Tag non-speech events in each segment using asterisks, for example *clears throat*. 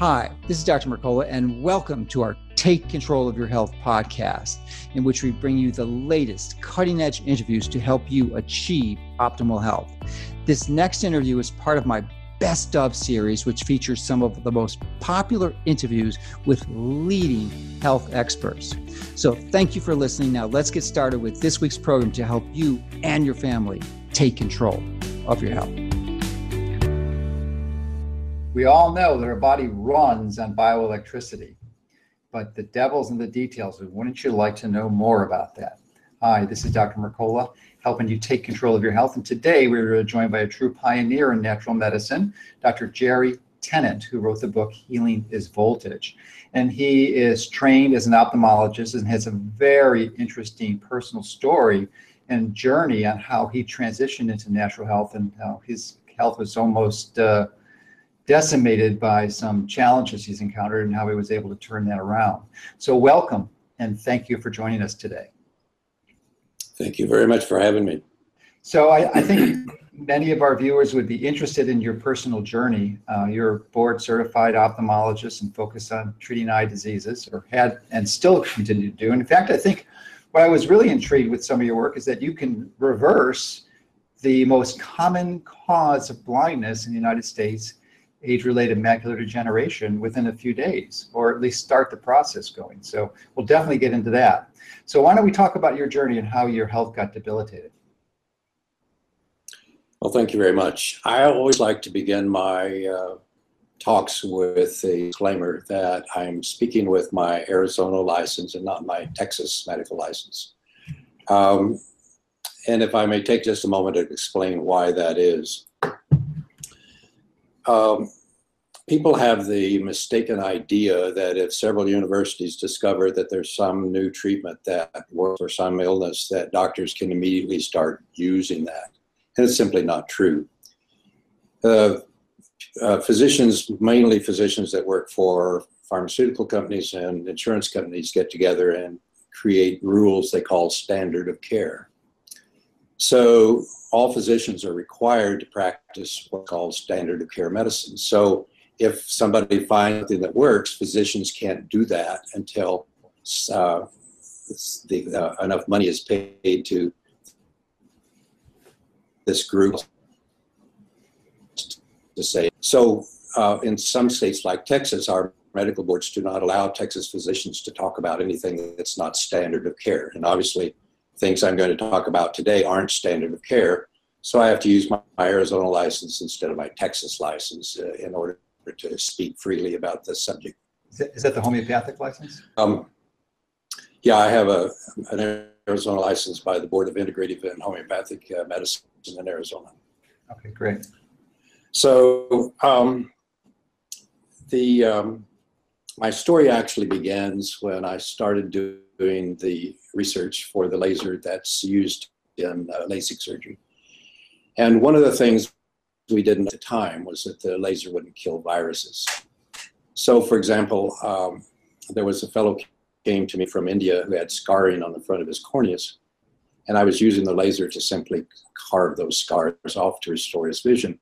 Hi, this is Dr. Mercola, and welcome to our Take Control of Your Health podcast, in which we bring you the latest cutting edge interviews to help you achieve optimal health. This next interview is part of my Best of series, which features some of the most popular interviews with leading health experts. So, thank you for listening. Now, let's get started with this week's program to help you and your family take control of your health. We all know that our body runs on bioelectricity, but the devil's in the details. Wouldn't you like to know more about that? Hi, this is Dr. Mercola, helping you take control of your health. And today we're joined by a true pioneer in natural medicine, Dr. Jerry Tennant, who wrote the book Healing is Voltage. And he is trained as an ophthalmologist and has a very interesting personal story and journey on how he transitioned into natural health and how his health was almost uh, decimated by some challenges he's encountered and how he was able to turn that around. So, welcome and thank you for joining us today. Thank you very much for having me. So I, I think many of our viewers would be interested in your personal journey. Uh, you're board certified ophthalmologist and focus on treating eye diseases, or had and still continue to do. And in fact, I think what I was really intrigued with some of your work is that you can reverse the most common cause of blindness in the United States, age-related macular degeneration, within a few days, or at least start the process going. So we'll definitely get into that. So why don't we talk about your journey and how your health got debilitated? Well, thank you very much. I always like to begin my uh, talks with a disclaimer that I'm speaking with my Arizona license and not my Texas medical license. Um, and if I may take just a moment to explain why that is. Um, people have the mistaken idea that if several universities discover that there's some new treatment that works for some illness, that doctors can immediately start using that. And it's simply not true. Uh, uh, physicians, mainly physicians that work for pharmaceutical companies and insurance companies, get together and create rules they call standard of care. So all physicians are required to practice what's called standard of care medicine. So if somebody finds something that works, physicians can't do that until uh, the, uh, enough money is paid to this group to say. So, uh, in some states like Texas, our medical boards do not allow Texas physicians to talk about anything that's not standard of care. And obviously, things I'm going to talk about today aren't standard of care. So I have to use my, my Arizona license instead of my Texas license uh, in order to speak freely about this subject. Is that, is that the homeopathic license? Um, yeah, I have a, an Arizona license by the Board of Integrative and Homeopathic uh, Medicine in Arizona. Okay, great. So um, the um, my story actually begins when I started doing the research for the laser that's used in uh, LASIK surgery. And one of the things we didn't at the time was that the laser wouldn't kill viruses. So, for example, um, there was a fellow came to me from India who had scarring on the front of his corneas, and I was using the laser to simply carve those scars off to restore his vision.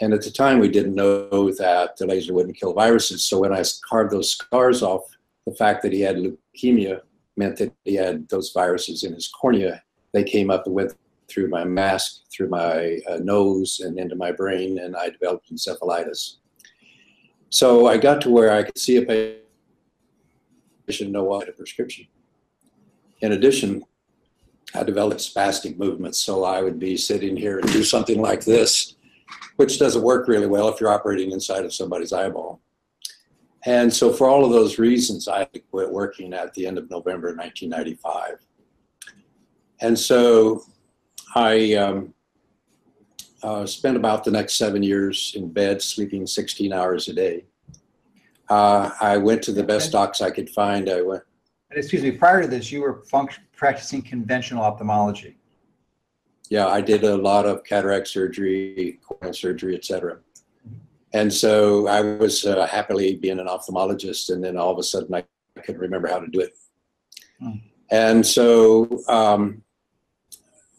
And at the time, we didn't know that the laser wouldn't kill viruses. So when I carved those scars off, the fact that he had leukemia meant that he had those viruses in his cornea. They came up and went through my mask, through my uh, nose, and into my brain, and I developed encephalitis. So I got to where I could see a patient know what a prescription. In addition, I developed spastic movements, so I would be sitting here and do something like this, which doesn't work really well if you're operating inside of somebody's eyeball. And so, for all of those reasons, I quit working at the end of November 1995. And so, I um, uh, spent about the next seven years in bed, sleeping 16 hours a day. Uh, I went to the best docs I could find. I went. And excuse me, prior to this, you were function, practicing conventional ophthalmology. Yeah, I did a lot of cataract surgery, corneal surgery, etc. And so I was uh, happily being an ophthalmologist, and then all of a sudden I, couldn't remember how to do it. Hmm. And so um,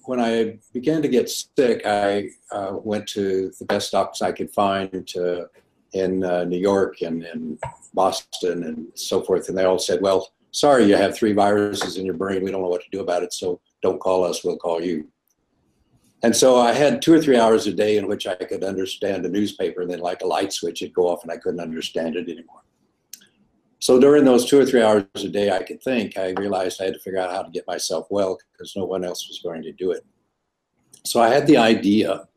when I began to get sick, I uh, went to the best docs I could find to in uh, New York and in Boston and so forth, and they all said, "Well, sorry, you have three viruses in your brain. We don't know what to do about it, so don't call us. We'll call you." And so I had two or three hours a day in which I could understand a newspaper, and then like a light switch, it'd go off, and I couldn't understand it anymore. So during those two or three hours a day I could think, I realized I had to figure out how to get myself well because no one else was going to do it. So I had the idea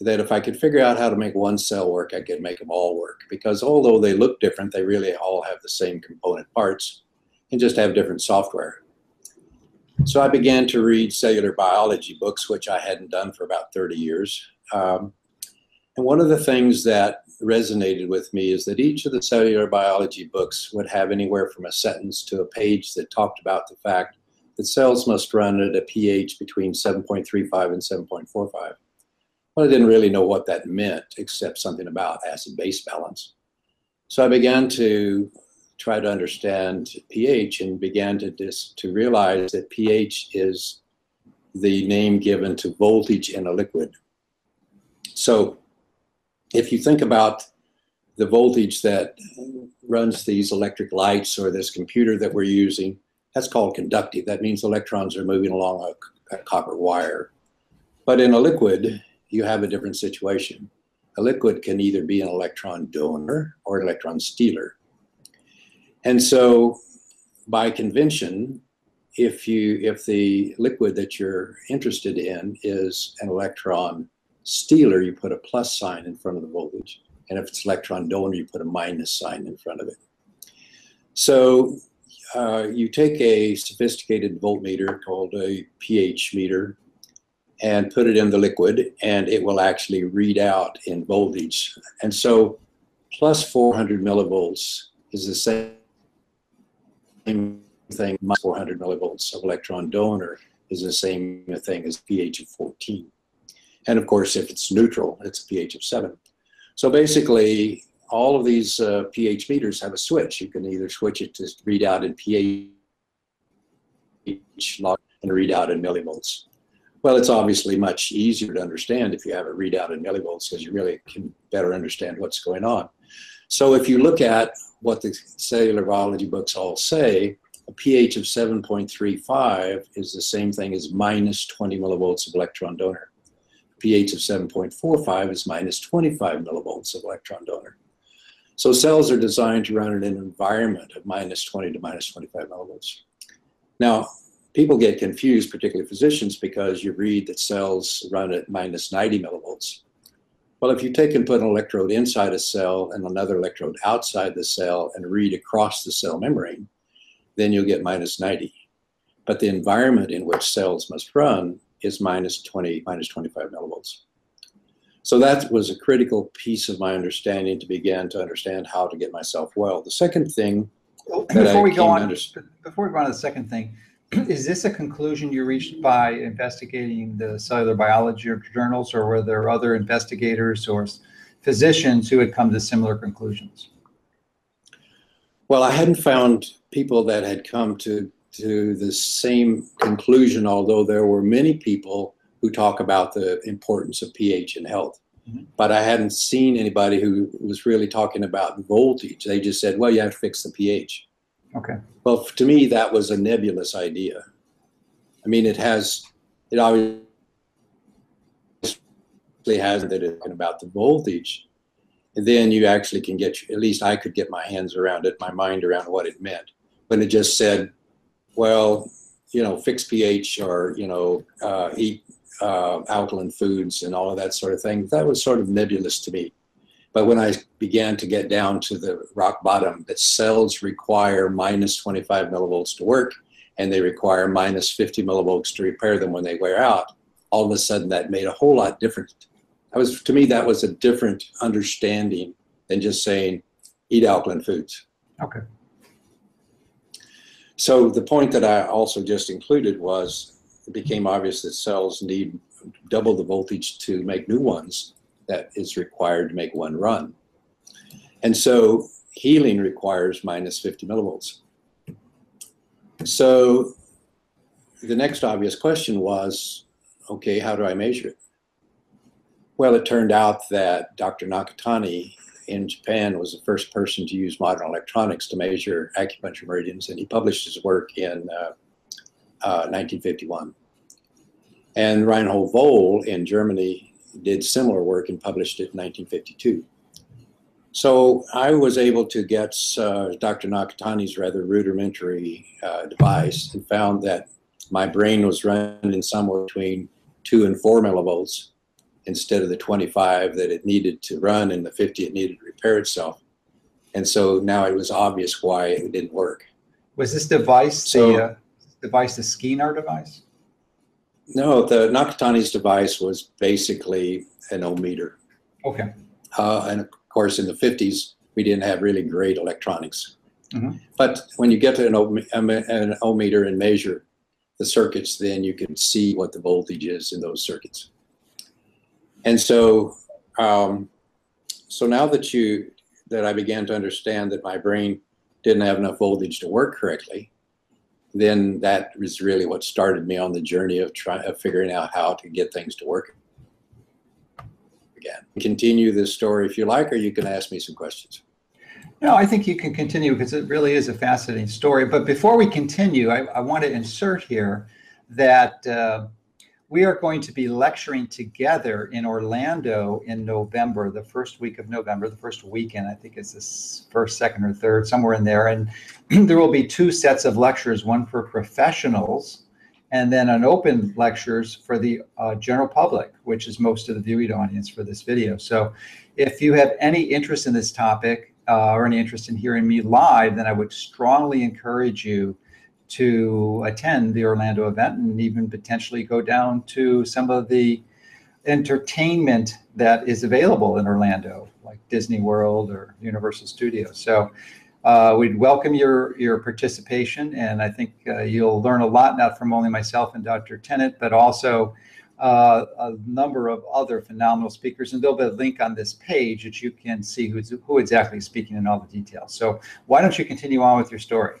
that if I could figure out how to make one cell work, I could make them all work. Because although they look different, they really all have the same component parts and just have different software. So I began to read cellular biology books, which I hadn't done for about 30 years. Um, and one of the things that resonated with me is that each of the cellular biology books would have anywhere from a sentence to a page that talked about the fact that cells must run at a pH between 7.35 and 7.45. Well, I didn't really know what that meant, except something about acid base balance. So I began to try to understand pH and began to, dis- to realize that pH is the name given to voltage in a liquid. So if you think about the voltage that runs these electric lights or this computer that we're using, that's called conductive. That means electrons are moving along a, a copper wire. But in a liquid, you have a different situation. A liquid can either be an electron donor or an electron stealer. And so by convention, if you if the liquid that you're interested in is an electron stealer, you put a plus sign in front of the voltage. And if it's electron donor, you put a minus sign in front of it. So uh, you take a sophisticated voltmeter called a pH meter and put it in the liquid, and it will actually read out in voltage. And so plus 400 millivolts is the same thing, minus 400 millivolts of electron donor is the same thing as pH of 14. And of course, if it's neutral, it's a pH of 7. So basically, all of these uh, pH meters have a switch. You can either switch it to read out in pH log and read out in millivolts. Well, it's obviously much easier to understand if you have it read out in millivolts because you really can better understand what's going on. So if you look at what the cellular biology books all say, a pH of 7.35 is the same thing as minus 20 millivolts of electron donor pH of 7.45 is minus 25 millivolts of electron donor. So cells are designed to run in an environment of minus 20 to minus 25 millivolts. Now, people get confused, particularly physicians, because you read that cells run at minus 90 millivolts. Well, if you take and put an electrode inside a cell and another electrode outside the cell and read across the cell membrane, then you'll get minus 90. But the environment in which cells must run is minus 20, minus 25 millivolts. So that was a critical piece of my understanding to begin to understand how to get myself well. The second thing before I we go on, before we go on to the second thing, *clears throat* is this a conclusion you reached by investigating the cellular biology journals, or were there other investigators or physicians who had come to similar conclusions? Well, I hadn't found people that had come to to the same conclusion, although there were many people who talk about the importance of pH in health. Mm-hmm. But I hadn't seen anybody who was really talking about voltage. They just said, well, you have to fix the pH. Okay. Well, to me, that was a nebulous idea. I mean, it has, it obviously has that it's about the voltage. And then you actually can get, at least I could get my hands around it, my mind around what it meant. When it just said well, you know, fix pH or, you know, uh, eat uh, alkaline foods and all of that sort of thing, that was sort of nebulous to me. But when I began to get down to the rock bottom, that cells require minus 25 millivolts to work, and they require minus 50 millivolts to repair them when they wear out, all of a sudden that made a whole lot different. That was, to me, that was a different understanding than just saying, eat alkaline foods. Okay. So the point that I also just included was it became obvious that cells need double the voltage to make new ones that is required to make one run. And so healing requires minus 50 millivolts. So the next obvious question was, okay, how do I measure it? Well, it turned out that Dr. Nakatani in Japan was the first person to use modern electronics to measure acupuncture meridians, and he published his work in uh, uh, 1951. And Reinhold Voll in Germany did similar work and published it in 1952. So I was able to get uh, Dr. Nakatani's rather rudimentary uh, device and found that my brain was running somewhere between two and four millivolts instead of the 25 that it needed to run and the 50 it needed to repair itself. And so now it was obvious why it didn't work. Was this device So- the uh, device the SCENAR device? No, the Nakatani's device was basically an ohm meter. Okay. Uh, and of course, in the 50s, we didn't have really great electronics. Mhm. But when you get to an ohm, um, an ohm meter and measure the circuits, then you can see what the voltage is in those circuits. And so, um, so now that you that I began to understand that my brain didn't have enough voltage to work correctly, then that was really what started me on the journey of trying of figuring out how to get things to work again. Continue this story if you like, or you can ask me some questions. No, I think you can continue because it really is a fascinating story. But before we continue, I, I want to insert here that uh, we are going to be lecturing together in Orlando in November, the first week of November, the first weekend. I think it's the first, second, or third, somewhere in there. And *clears throat* there will be two sets of lectures one for professionals and then an open lectures for the uh, general public, which is most of the viewing audience for this video. So if you have any interest in this topic uh, or any interest in hearing me live, then I would strongly encourage you to attend the Orlando event and even potentially go down to some of the entertainment that is available in Orlando, like Disney World or Universal Studios. So uh, we'd welcome your your participation, and I think uh, you'll learn a lot, not from only myself and Dr. Tennant, but also uh, a number of other phenomenal speakers. And there'll be a link on this page that you can see who's who exactly is speaking in all the details. So why don't you continue on with your story?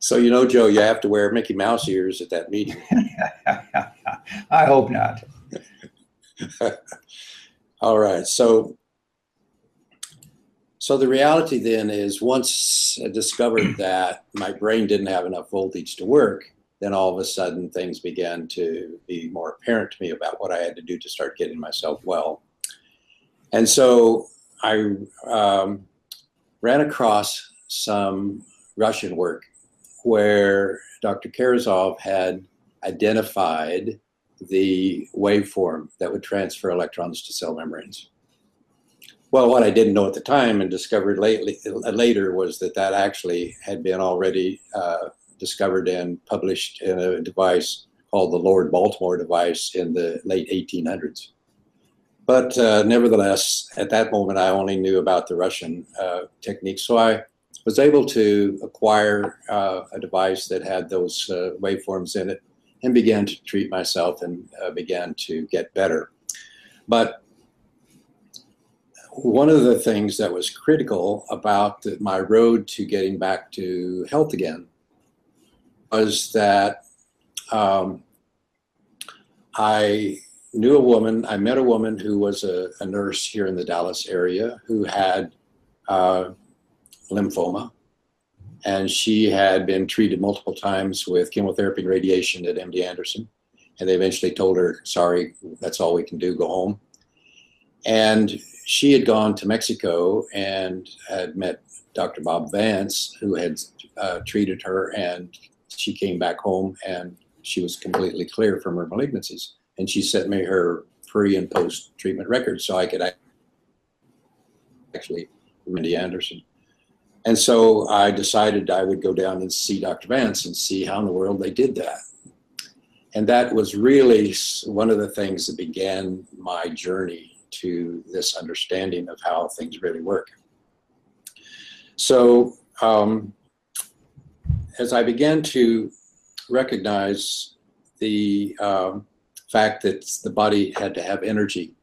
So you know, Joe, you have to wear Mickey Mouse ears at that meeting. *laughs* I hope not. *laughs* All right. So, so the reality then is once I discovered *clears throat* that my brain didn't have enough voltage to work, then all of a sudden things began to be more apparent to me about what I had to do to start getting myself well. And so I um, ran across some Russian work where Dr. Karazov had identified the waveform that would transfer electrons to cell membranes. Well, what I didn't know at the time and discovered lately, later was that that actually had been already uh, discovered and published in a device called the Lord Baltimore device in the late 1800s. But uh, nevertheless, at that moment, I only knew about the Russian uh, technique. So I was able to acquire uh, a device that had those uh, waveforms in it and began to treat myself and uh, began to get better. But one of the things that was critical about the, my road to getting back to health again was that um, I knew a woman, I met a woman who was a, a nurse here in the Dallas area who had uh, lymphoma. And she had been treated multiple times with chemotherapy and radiation at MD Anderson. And they eventually told her, sorry, that's all we can do, go home. And she had gone to Mexico and had met Dr. Bob Vance, who had uh, treated her, and she came back home and she was completely clear from her malignancies. And she sent me her pre and post treatment records so I could actually MD Anderson. And so I decided I would go down and see Dr. Vance and see how in the world they did that. And that was really one of the things that began my journey to this understanding of how things really work. So um, as I began to recognize the um, fact that the body had to have energy,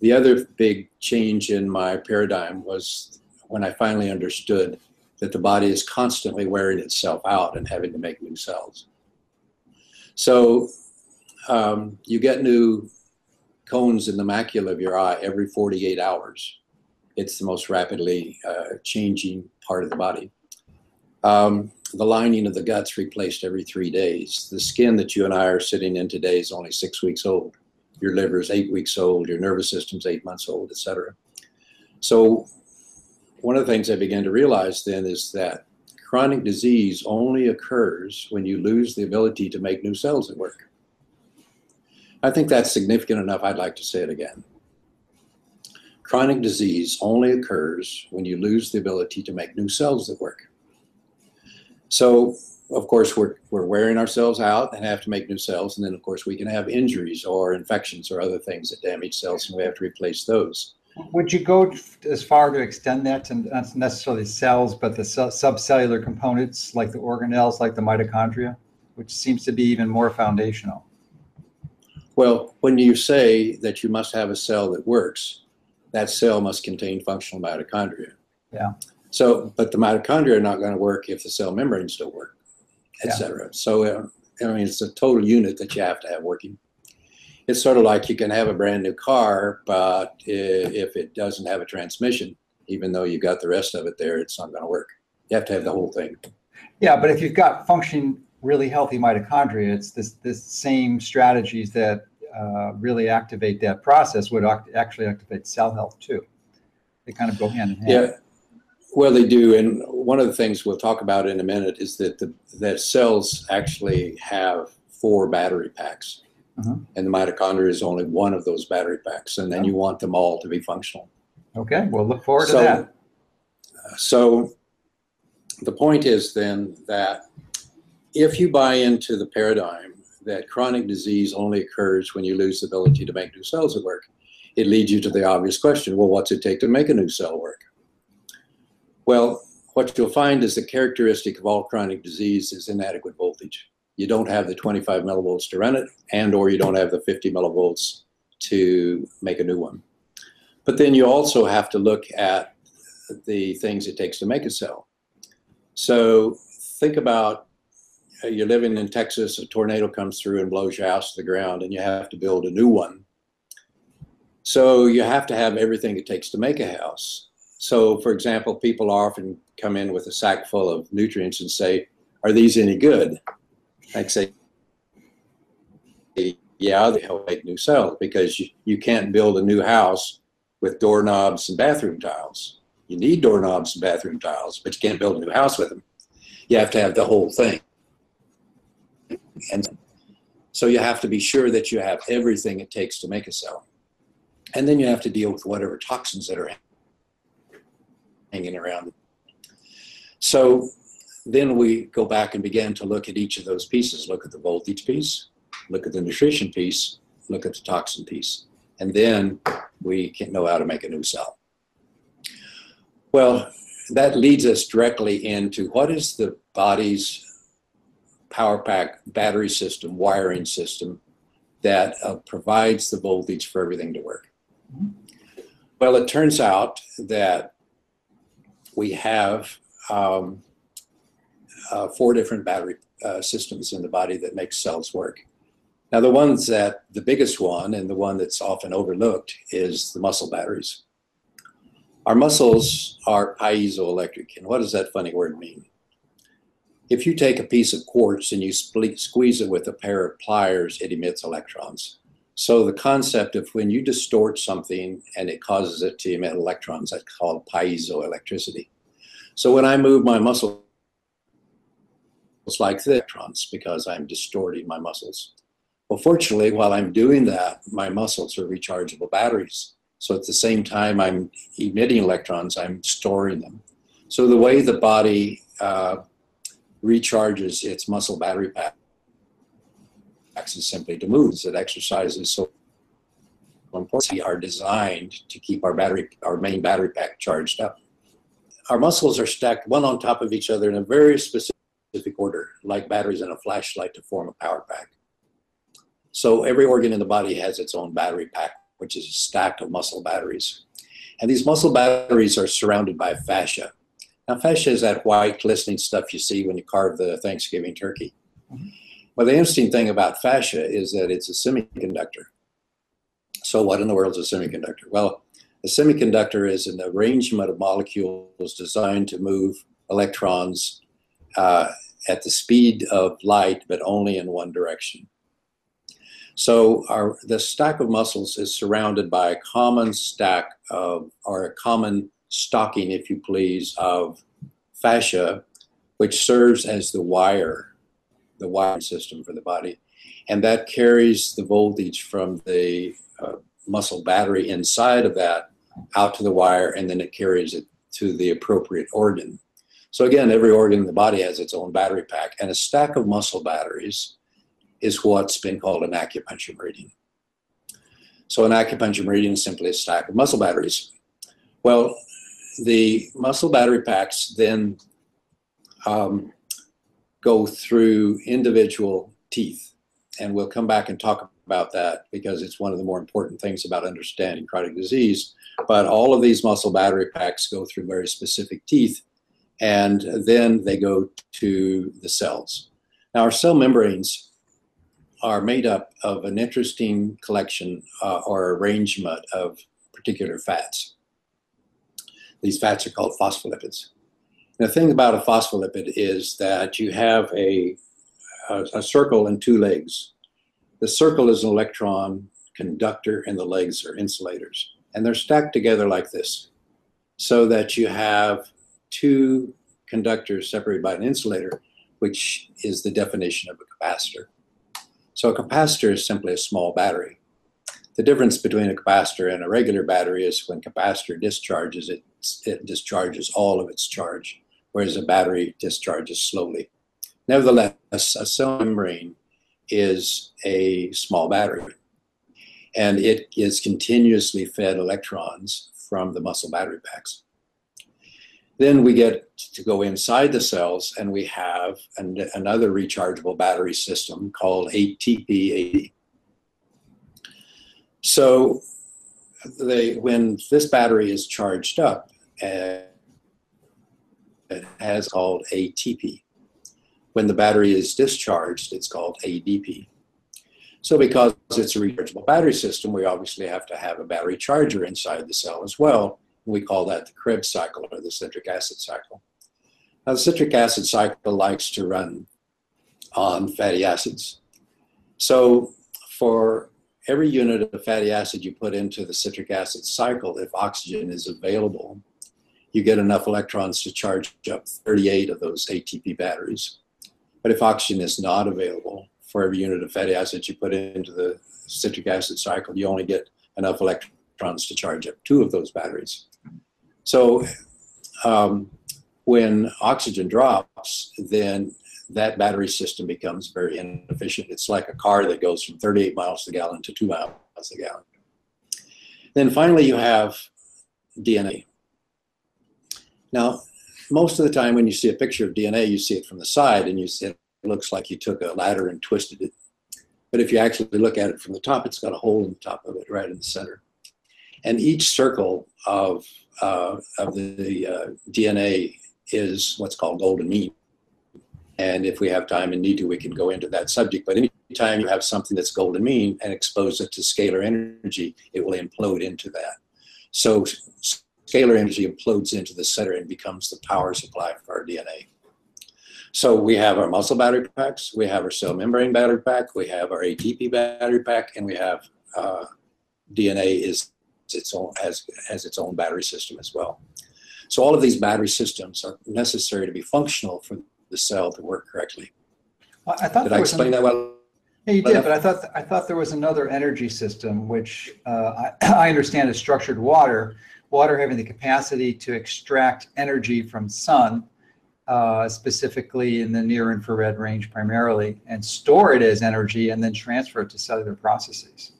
the other big change in my paradigm was when I finally understood that the body is constantly wearing itself out and having to make new cells. So um, you get new cones in the macula of your eye every 48 hours. It's the most rapidly uh, changing part of the body. Um, the lining of the gut's replaced every three days. The skin that you and I are sitting in today is only six weeks old. Your liver is eight weeks old. Your nervous system's eight months old, etc. So, one of the things I began to realize then is that chronic disease only occurs when you lose the ability to make new cells at work. I think that's significant enough. I'd like to say it again. Chronic disease only occurs when you lose the ability to make new cells that work. So, of course, we're, we're wearing ourselves out and have to make new cells. And then, of course, we can have injuries or infections or other things that damage cells, and we have to replace those. Would you go as far to extend that to not necessarily cells, but the subcellular components like the organelles, like the mitochondria, which seems to be even more foundational? Well, when you say that you must have a cell that works, that cell must contain functional mitochondria. Yeah. So, but the mitochondria are not going to work if the cell membranes don't work, etc. Yeah. So, uh, I mean, it's a total unit that you have to have working. It's sort of like you can have a brand new car, but if it doesn't have a transmission, even though you've got the rest of it there, it's not going to work. You have to have the whole thing. Yeah, but if you've got functioning, really healthy mitochondria, it's this this same strategies that uh, really activate that process would actually activate cell health too. They kind of go hand in hand. Yeah, well, they do, and one of the things we'll talk about in a minute is that the that cells actually have four battery packs, uh-huh. and the mitochondria is only one of those battery packs, and then oh. you want them all to be functional. Okay, we'll look forward so, to that. So, the point is then that if you buy into the paradigm that chronic disease only occurs when you lose the ability to make new cells at work, it leads you to the obvious question well, what's it take to make a new cell work? Well, what you'll find is the characteristic of all chronic disease is inadequate voltage. You don't have the 25 millivolts to run it, and or you don't have the 50 millivolts to make a new one. But then you also have to look at the things it takes to make a cell. So think about uh, you're living in Texas, a tornado comes through and blows your house to the ground, and you have to build a new one. So you have to have everything it takes to make a house. So, for example, people often come in with a sack full of nutrients and say, Are these any good? I say, Yeah, they help make new cells because you, you can't build a new house with doorknobs and bathroom tiles. You need doorknobs and bathroom tiles, but you can't build a new house with them. You have to have the whole thing. And so you have to be sure that you have everything it takes to make a cell. And then you have to deal with whatever toxins that are hanging around. So then we go back and begin to look at each of those pieces look at the voltage piece, look at the nutrition piece, look at the toxin piece. And then we can know how to make a new cell. Well, that leads us directly into what is the body's power pack battery system, wiring system that uh, provides the voltage for everything to work. Well, it turns out that we have um, uh, four different battery uh, systems in the body that make cells work. Now, the ones that the biggest one and the one that's often overlooked is the muscle batteries. Our muscles are piezoelectric. And what does that funny word mean? If you take a piece of quartz and you squeeze it with a pair of pliers, it emits electrons. So the concept of when you distort something and it causes it to emit electrons, that's called piezoelectricity. So when I move my muscles like the electrons because I'm distorting my muscles. Well, fortunately, while I'm doing that, my muscles are rechargeable batteries. So at the same time I'm emitting electrons, I'm storing them. So the way the body uh, recharges its muscle battery pack is simply to move. That exercise is so important. We are designed to keep our battery, our main battery pack charged up. Our muscles are stacked one on top of each other in a very specific order, like batteries in a flashlight to form a power pack. So every organ in the body has its own battery pack, which is a stack of muscle batteries. And these muscle batteries are surrounded by fascia. Now, fascia is that white, glistening stuff you see when you carve the Thanksgiving turkey. Well, the interesting thing about fascia is that it's a semiconductor. So, what in the world is a semiconductor? Well, A semiconductor is an arrangement of molecules designed to move electrons uh, at the speed of light, but only in one direction. So our, the stack of muscles is surrounded by a common stack of, or a common stocking, if you please, of fascia, which serves as the wire, the wire system for the body. And that carries the voltage from the uh, muscle battery inside of that out to the wire, and then it carries it to the appropriate organ. So again, every organ in the body has its own battery pack, and a stack of muscle batteries is what's been called an acupuncture meridian. So an acupuncture meridian is simply a stack of muscle batteries. Well, the muscle battery packs then um, go through individual teeth, and we'll come back and talk about that because it's one of the more important things about understanding chronic disease. But all of these muscle battery packs go through very specific teeth, and then they go to the cells. Now, our cell membranes are made up of an interesting collection uh, or arrangement of particular fats. These fats are called phospholipids. The thing about a phospholipid is that you have a, a, a circle and two legs. The circle is an electron conductor and the legs are insulators. And they're stacked together like this so that you have two conductors separated by an insulator, which is the definition of a capacitor. So a capacitor is simply a small battery. The difference between a capacitor and a regular battery is when capacitor discharges, it, it discharges all of its charge, whereas a battery discharges slowly. Nevertheless, a cell membrane is a small battery, and it is continuously fed electrons from the muscle battery packs. Then we get to go inside the cells and we have an, another rechargeable battery system called ATP-AD. So they, when this battery is charged up, uh, it has called ATP. When the battery is discharged, it's called ADP. So because it's a rechargeable battery system, we obviously have to have a battery charger inside the cell as well. We call that the Krebs cycle or the citric acid cycle. Now, the citric acid cycle likes to run on fatty acids. So, for every unit of fatty acid you put into the citric acid cycle, if oxygen is available, you get enough electrons to charge up 38 of those ATP batteries. But if oxygen is not available, for every unit of fatty acid you put into the citric acid cycle, you only get enough electrons to charge up two of those batteries. So um, when oxygen drops, then that battery system becomes very inefficient. It's like a car that goes from 38 miles a gallon to 2 miles a gallon. Then finally, you have DNA. Now, most of the time when you see a picture of DNA, you see it from the side and you see it looks like you took a ladder and twisted it. But if you actually look at it from the top, it's got a hole in the top of it right in the center. And each circle of uh, of the uh, DNA is what's called golden mean. And if we have time and need to, we can go into that subject. But anytime you have something that's golden mean and expose it to scalar energy, it will implode into that. So scalar energy implodes into the center and becomes the power supply for our DNA. So we have our muscle battery packs, we have our cell membrane battery pack, we have our ATP battery pack, and we have uh, DNA is its own has has its own battery system as well. So all of these battery systems are necessary to be functional for the cell to work correctly. Well, I thought did I explain that well? Yeah, you did, but I thought I thought there was another energy system which uh, I, *clears throat* I understand is structured water. Water having the capacity to extract energy from sun, uh, specifically in the near infrared range primarily, and store it as energy, and then transfer it to cellular processes.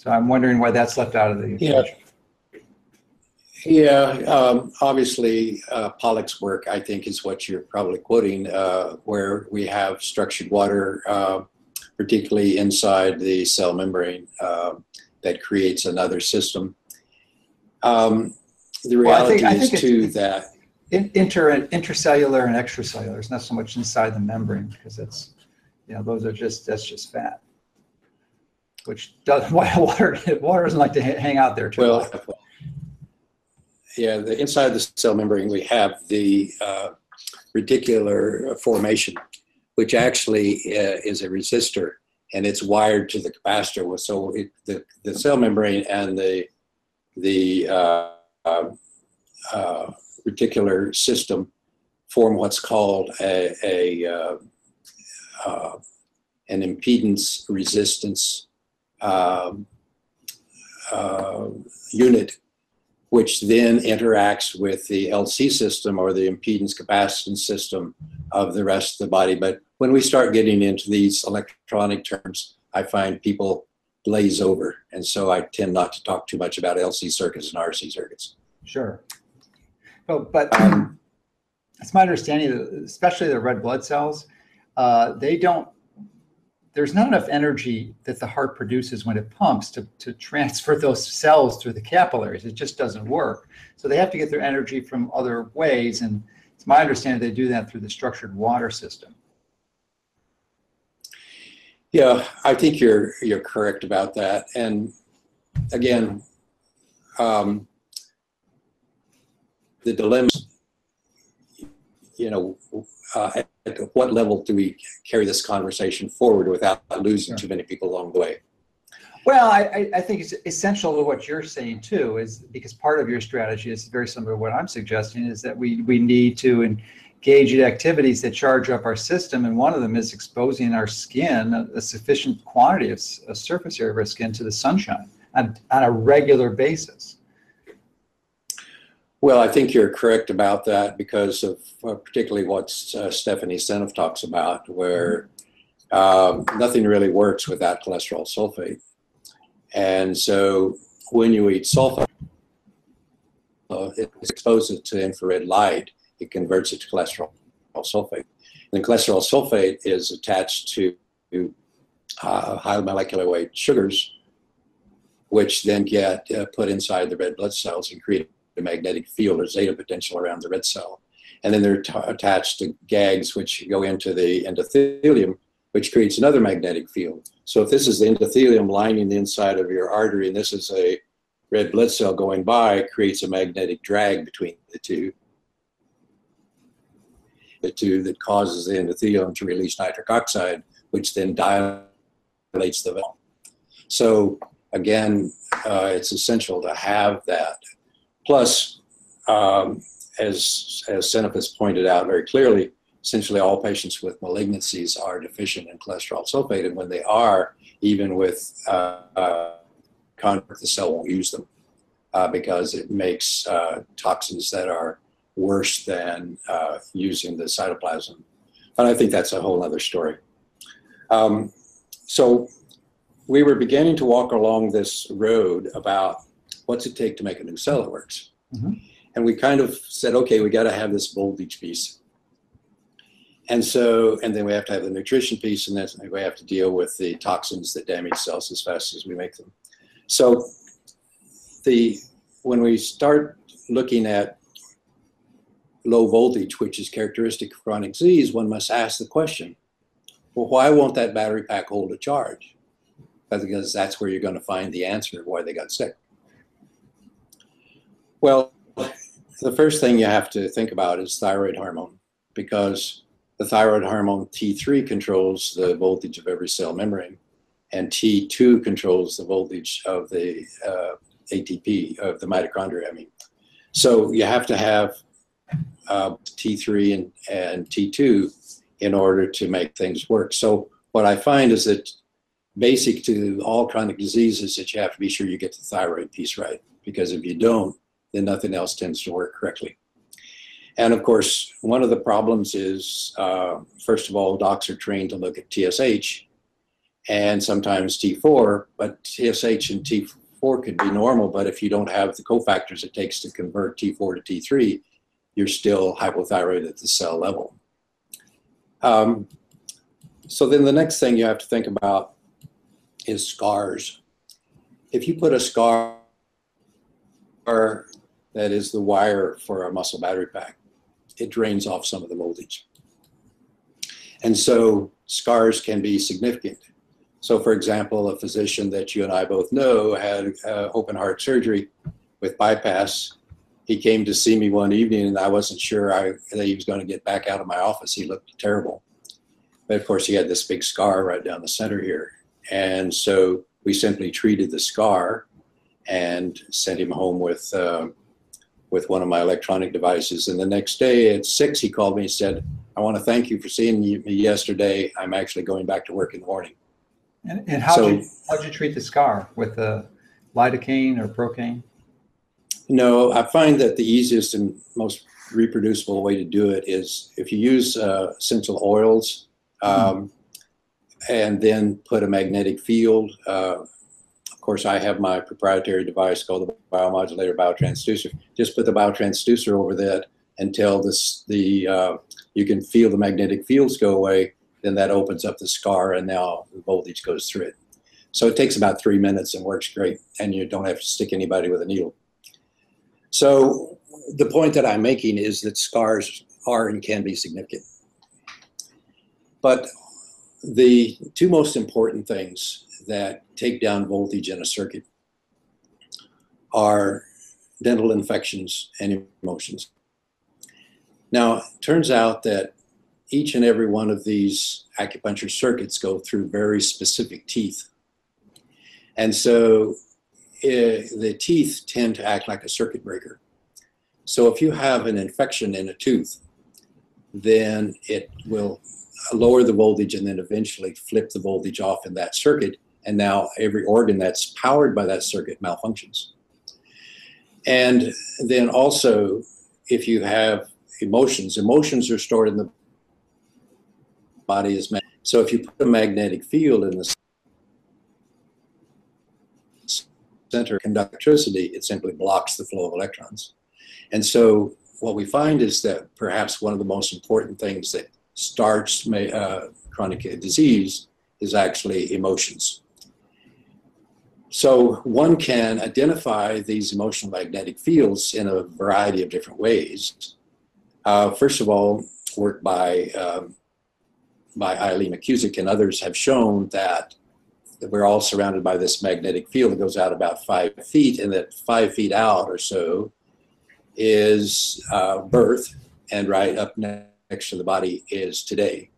So I'm wondering why that's left out of the equation. Yeah, yeah um, obviously, uh, Pollack's work, I think, is what you're probably quoting, uh, where we have structured water, uh, particularly inside the cell membrane, uh, that creates another system. Um, the reality well, I think, I think is, too, that. Inter, intercellular and extracellular. It's not so much inside the membrane because that's, you know, those are just, that's just fat which does *laughs* water water doesn't like to hang out there too well yeah, the inside of the cell membrane, we have the uh, reticular formation, which actually uh, is a resistor, and it's wired to the capacitor. So it, the the cell membrane and the the uh, uh, uh reticular system form what's called a, a uh, uh, an impedance resistance um, unit which then interacts with the LC system or the impedance capacitance system of the rest of the body. But when we start getting into these electronic terms, I find people glaze over. And so I tend not to talk too much about LC circuits and RC circuits. Sure. But, but um, it's my understanding that especially the red blood cells, uh, they don't there's not enough energy that the heart produces when it pumps to, to transfer *laughs* those cells through the capillaries. It just doesn't work. So they have to get their energy from other ways. And it's my understanding they do that through the structured water system. Yeah, I think you're you're correct about that. And again, um, the dilemma, you know, uh, at what level do we carry this conversation forward without losing sure. too many people along the way? Well, I, I think it's essential to what you're saying too, is because part of your strategy is very similar to what I'm suggesting, is that we, we need to engage in activities that charge up our system. And one of them is exposing our skin, a, sufficient quantity of a surface area of our skin to the sunshine on, on a regular basis. Well, I think you're correct about that because of uh, particularly what uh, Stephanie Seneff talks about, where um, nothing really works without cholesterol sulfate. And so when you eat sulfate, uh, it exposes it to infrared light, it converts it to cholesterol sulfate. And cholesterol sulfate is attached to uh, high molecular weight sugars, which then get uh, put inside the red blood cells and create magnetic field or zeta potential around the red cell. And then they're attached to GAGs, which go into the endothelium, which creates another magnetic field. So if this is the endothelium lining the inside of your artery, and this is a red blood cell going by, creates a magnetic drag between the two. The two that causes the endothelium to release nitric oxide, which then dilates the valve. So again, uh, it's essential to have that Plus, um, as, as has pointed out very clearly, essentially all patients with malignancies are deficient in cholesterol sulfate. And when they are, even with uh, uh, the cell won't use them uh, because it makes uh, toxins that are worse than uh, using the cytoplasm. But I think that's a whole other story. Um, so we were beginning to walk along this road about what's it take to make a new cell that works? Mm-hmm. And we kind of said, okay, we got to have this voltage piece. And so, and then we have to have the nutrition piece, and then we have to deal with the toxins that damage cells as fast as we make them. So, the when we start looking at low voltage, which is characteristic of chronic disease, one must ask the question: Well, why won't that battery pack hold a charge? Because that's where you're going to find the answer of why they got sick. Well, *laughs* the first thing you have to think about is thyroid hormone because the thyroid hormone T3 controls the voltage of every cell membrane, and T2 controls the voltage of the uh, ATP of the mitochondria. I mean, so you have to have uh, T3 and, and T2 in order to make things work. So what I find is that basic to all chronic diseases that you have to be sure you get the thyroid piece right because if you don't, then nothing else tends to work correctly. And of course, one of the problems is, uh, first of all, docs are trained to look at TSH and sometimes T4, but TSH and T4 could be normal, but if you don't have the cofactors it takes to convert T4 to T3, you're still hypothyroid at the cell level. Um, so then the next thing you have to think about is scars. If you put a scar that is the wire for our muscle battery pack. It drains off some of the voltage. And so scars can be significant. So, for example, a physician that you and I both know had uh, open heart surgery with bypass. he came to see me one evening, and I wasn't sure I, that he was going to get back out of my office. He looked terrible. But of course, he had this big scar right down the center here. And so we simply treated the scar and sent him home with, uh, with one of my electronic devices. And the next day at six, he called me and said, I want to thank you for seeing me yesterday. I'm actually going back to work in the morning. And, and how so, did you, how'd you treat the scar with the lidocaine or procaine? No, I find that the easiest and most reproducible way to do it is if you use uh, essential oils um, mm-hmm. and then put a magnetic field. Uh, course, I have my proprietary device called the biomodulator biotransducer. Just put the biotransducer over that until this the uh, you can feel the magnetic fields go away. Then that opens up the scar, and now the voltage goes through it. So it takes about three minutes and works great, and you don't have to stick anybody with a needle. So the point that I'm making is that scars are and can be significant. But the two most important things that take down voltage in a circuit are dental infections and emotions. Now, it turns out that each and every one of these acupuncture circuits go through very specific teeth. And so uh, the teeth tend to act like a circuit breaker. So if you have an infection in a tooth, then it will lower the voltage and then eventually flip the voltage off in that circuit. And now every organ that's powered by that circuit malfunctions. And then also, if you have emotions, emotions are stored in the body as so if you put a magnetic field in the center conductivity, it simply blocks the flow of electrons. And so what we find is that perhaps one of the most important things that starts uh, chronic disease is actually emotions. So one can identify these emotional magnetic fields in a variety of different ways. Uh, first of all, work by um, by Eileen McKusick and others have shown that we're all surrounded by this magnetic field that goes out about five feet, and that five feet out or so is uh, birth, and right up next to the body is today.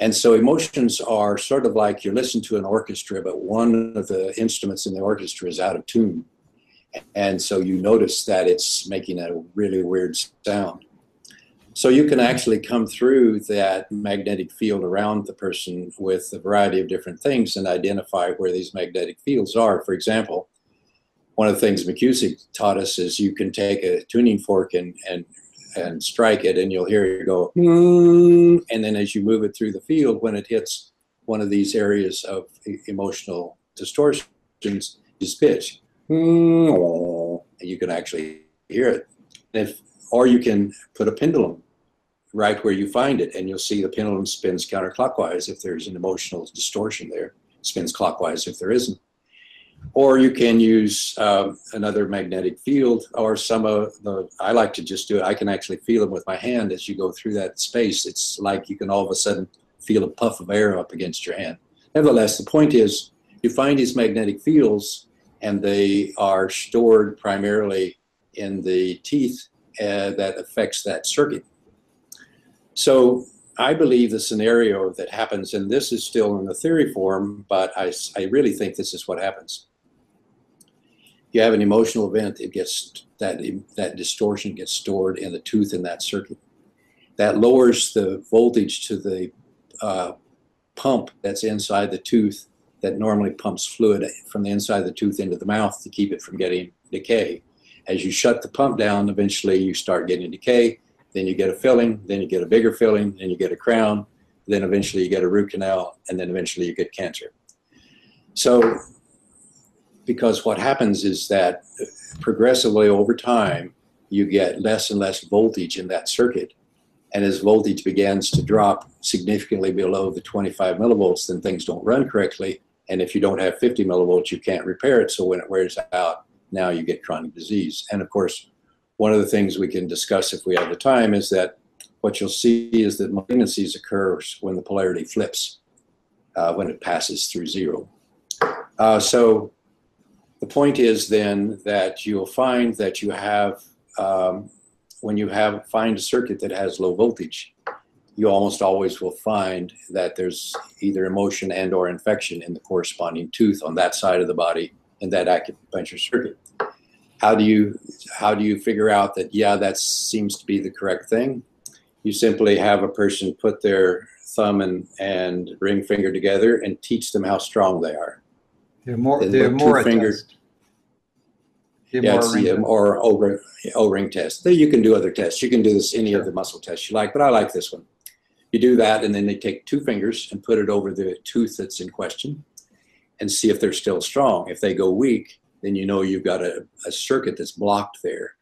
And so emotions are sort of like you're listening to an orchestra, but one of the instruments in the orchestra is out of tune. And so you notice that it's making a really weird sound. So you can actually come through that magnetic field around the person with a variety of different things and identify where these magnetic fields are. For example, one of the things McKusick taught us is you can take a tuning fork and, and and strike it and you'll hear it go mm, and then as you move it through the field when it hits one of these areas of emotional distortions is pitch mm, and you can actually hear it if or you can put a pendulum right where you find it, and you'll see the pendulum spins counterclockwise if there's an emotional distortion there, spins clockwise if there isn't. Or you can use um, another magnetic field, or some of the, I like to just do it, I can actually feel them with my hand as you go through that space. It's like you can all of a sudden feel a puff of air up against your hand. Nevertheless, the point is you find these magnetic fields, and they are stored primarily in the teeth uh, that affects that circuit. So I believe the scenario that happens, and this is still in the theory form, but I, I really think this is what happens. You have an emotional event, it gets that that distortion gets stored in the tooth in that circuit. That lowers the voltage to the uh, pump that's inside the tooth that normally pumps fluid from the inside of the tooth into the mouth to keep it from getting decay. As you shut the pump down, eventually you start getting decay then you get a filling, then you get a bigger filling, then you get a crown, then eventually you get a root canal, and then eventually you get cancer. So, because what happens is that progressively over time, you get less and less voltage in that circuit. And as voltage begins to drop significantly below the 25 millivolts, then things don't run correctly. And if you don't have 50 millivolts, you can't repair it. So when it wears out, now you get chronic disease. And of course, one of the things we can discuss if we have the time is that what you'll see is that malignancies occurs when the polarity flips, uh, when it passes through zero. Uh, so the point is then that you'll find that you have um, when you have find a circuit that has low voltage, you almost always will find that there's either emotion and or infection in the corresponding tooth on that side of the body in that acupuncture circuit. How do you how do you figure out that yeah that seems to be the correct thing? You simply have a person put their thumb and, and ring finger together and teach them how strong they are. They're more. They They're more. two finger- attest. They're Yeah, it's the, ring- um, or O-ring, O-ring test. You can do other tests. You can do this any of the muscle tests you like, but I like this one. You do that, and then they take two fingers and put it over the tooth that's in question, and see if they're still strong. If they go weak, then you know you've got a, a circuit that's blocked there.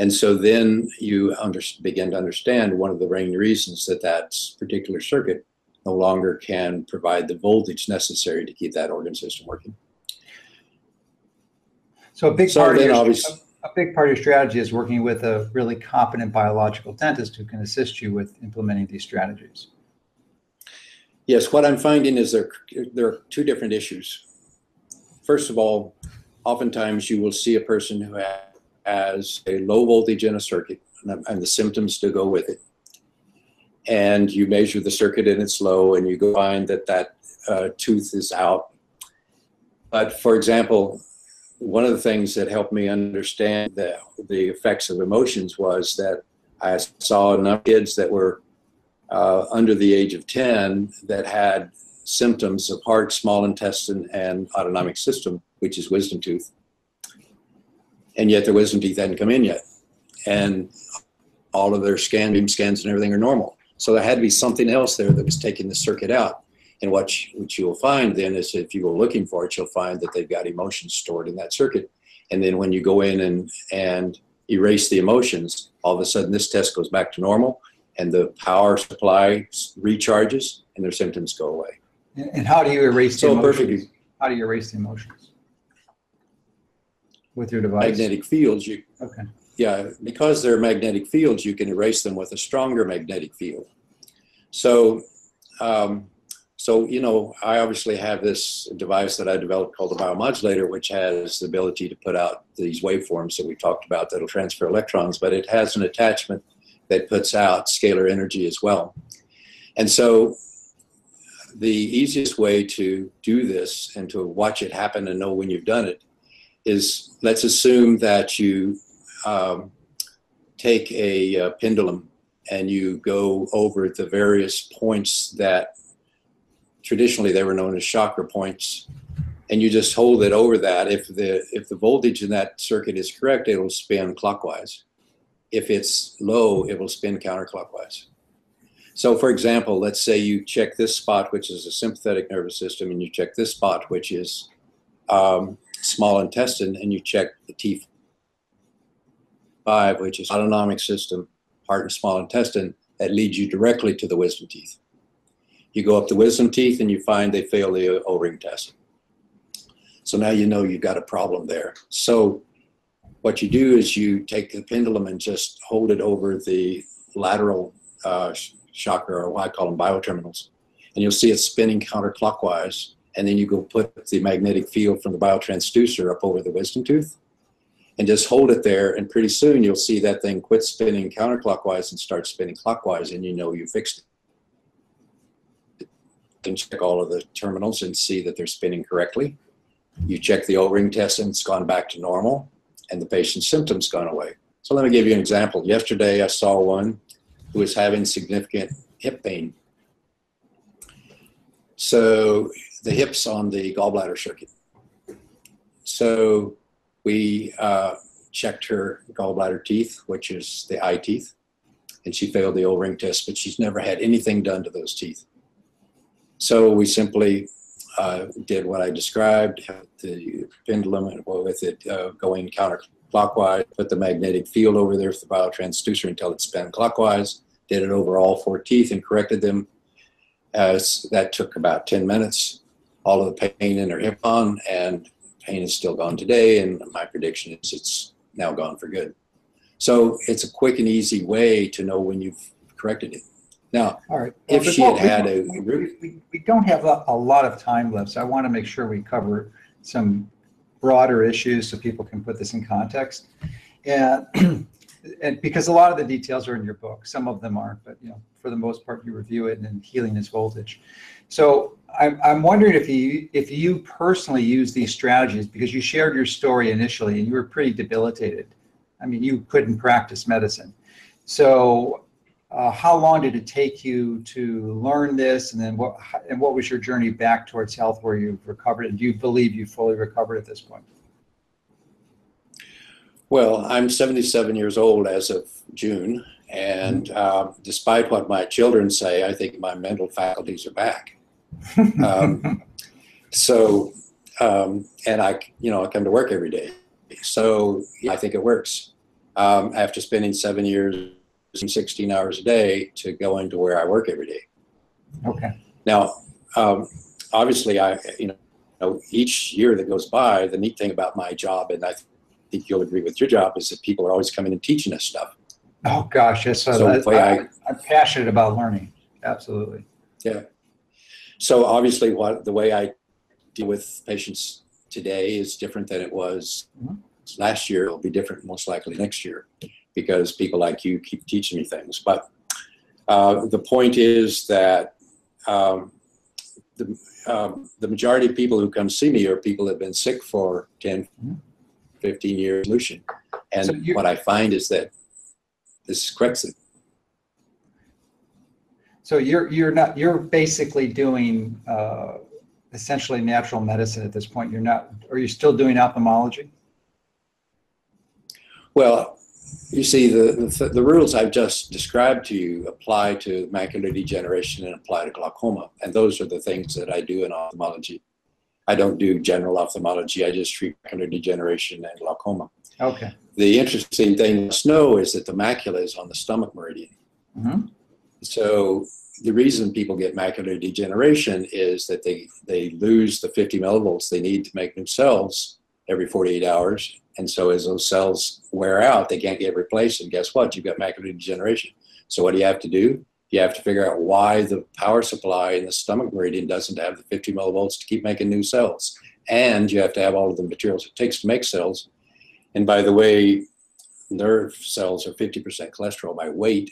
And so then you under, begin to understand one of the main reasons that that particular circuit no longer can provide the voltage necessary to keep that organ system working. So a big So part of your, obviously- a big part of your strategy is working with a really competent biological dentist who can assist you with implementing these strategies. Yes, what I'm finding is there, there are two different issues. First of all, oftentimes you will see a person who has a low voltage in a circuit and, and the symptoms to go with it. And you measure the circuit and it's low, and you go find that that uh, tooth is out. But for example, one of the things that helped me understand the, the effects of emotions was that I saw enough kids that were uh, under the age of 10 that had symptoms of heart, small intestine, and autonomic system, which is wisdom tooth. And yet their wisdom teeth hadn't come in yet. And all of their scan beam scans and everything are normal. So there had to be something else there that was taking the circuit out. And what you, what you will find then is if you go looking for it, you'll find that they've got emotions stored in that circuit. And then when you go in and, and erase the emotions, all of a sudden this test goes back to normal and the power supply recharges and their symptoms go away. And how do you erase the So emotions? perfectly How do you erase the emotions? With your device? magnetic fields, you Okay. Yeah, because they're magnetic fields, you can erase them with a stronger magnetic field. So, um, so you know, I obviously have this device that I developed called the biomodulator, which has the ability to put out these waveforms that we talked about that'll transfer electrons, but it has an attachment that puts out scalar energy as well. And so, the easiest way to do this and to watch it happen and know when you've done it is let's assume that you um, take a, uh pendulum and you go over the various points that traditionally they were known as chakra points and you just hold it over that. If the if the voltage in that circuit is correct it will spin clockwise. If it's low it will spin counterclockwise. So for example let's say you check this spot which is a sympathetic nervous system and you check this spot which is um, small intestine and you check the T five, which is autonomic system, heart and small intestine, that leads you directly to the wisdom teeth. You go up the wisdom teeth and you find they fail the O-ring test. So now you know you've got a problem there. So what you do is you take the pendulum and just hold it over the lateral uh, chakra, or what I call them bioterminals, and you'll see it spinning counterclockwise. And then you go put the magnetic field from the biotransducer up over the wisdom tooth and just hold it there. And pretty soon you'll see that thing quit spinning counterclockwise and start spinning clockwise, and you know you fixed it. Can check all of the terminals and see that they're spinning correctly. You check the O-ring test and it's gone back to normal, and the patient's symptoms gone away. So let me give you an example. Yesterday I saw one who was having significant hip pain. So the hips on the gallbladder circuit. So we uh, checked her gallbladder teeth, which is the eye teeth, and she failed the O-ring test, but she's never had anything done to those teeth. So we simply uh, did what I described, the pendulum with it uh, going counterclockwise, put the magnetic field over there for the biotransducer until it spun clockwise, did it over all four teeth and corrected them. As that took about 10 minutes, all of the pain in her hip on, and pain is still gone today, and my prediction is it's now gone for good. So it's a quick and easy way to know when you've corrected it. Now, All right. If she had had a we- root- We, we don't have a, a lot of time left, so I want to make sure we cover some broader issues so people can put this in context. And, *clears throat* and because a lot of the details are in your book, some of them aren't, but you know, for the most part, you review it and then healing is voltage. So I'm, I'm wondering if you if you personally use these strategies because you shared your story initially and you were pretty debilitated. I mean, you couldn't practice medicine. So uh, how long did it take you to learn this, and then what and what was your journey back towards health, where you've recovered, and do you believe you fully recovered at this point? Well, I'm 77 years old as of June, and uh, despite what my children say, I think my mental faculties are back. Um, so, um, and I, you know, I come to work every day, so I think it works. Um, after spending seven years and 16 hours a day to go into where I work every day. Okay. Now, um, obviously, I you know each year that goes by, the neat thing about my job, and I think you'll agree with your job, is that people are always coming and teaching us stuff. Oh gosh, yes. So, I, I, I'm passionate about learning. Absolutely. Yeah. So obviously, what the way I deal with patients today is different than it was mm-hmm. last year. It'll be different most likely next year because people like you keep teaching me things. But uh, the point is that um, the, um, the majority of people who come see me are people that have been sick for 10, 15 years. Solution. And so what I find is that this corrects it. So you're you're not you're basically doing uh, essentially natural medicine at this point. You're not. Are you still doing ophthalmology? Well, you see, the, the, the, rules I've just described to you apply to macular degeneration and apply to glaucoma. And those are the things that I do in ophthalmology. I don't do general ophthalmology, I just treat macular degeneration and glaucoma. Okay. The interesting thing to know is that the macula is on the stomach meridian. Mm-hmm. So the reason people get macular degeneration is that they, they lose the 50 millivolts they need to make new cells every 48 hours and so as those cells wear out, they can't get replaced. And guess what? You've got macular degeneration. So what do you have to do? You have to figure out why the power supply in the stomach meridian doesn't have the 50 millivolts to keep making new cells. And you have to have all of the materials it takes to make cells. And by the way, nerve cells are 50% cholesterol by weight.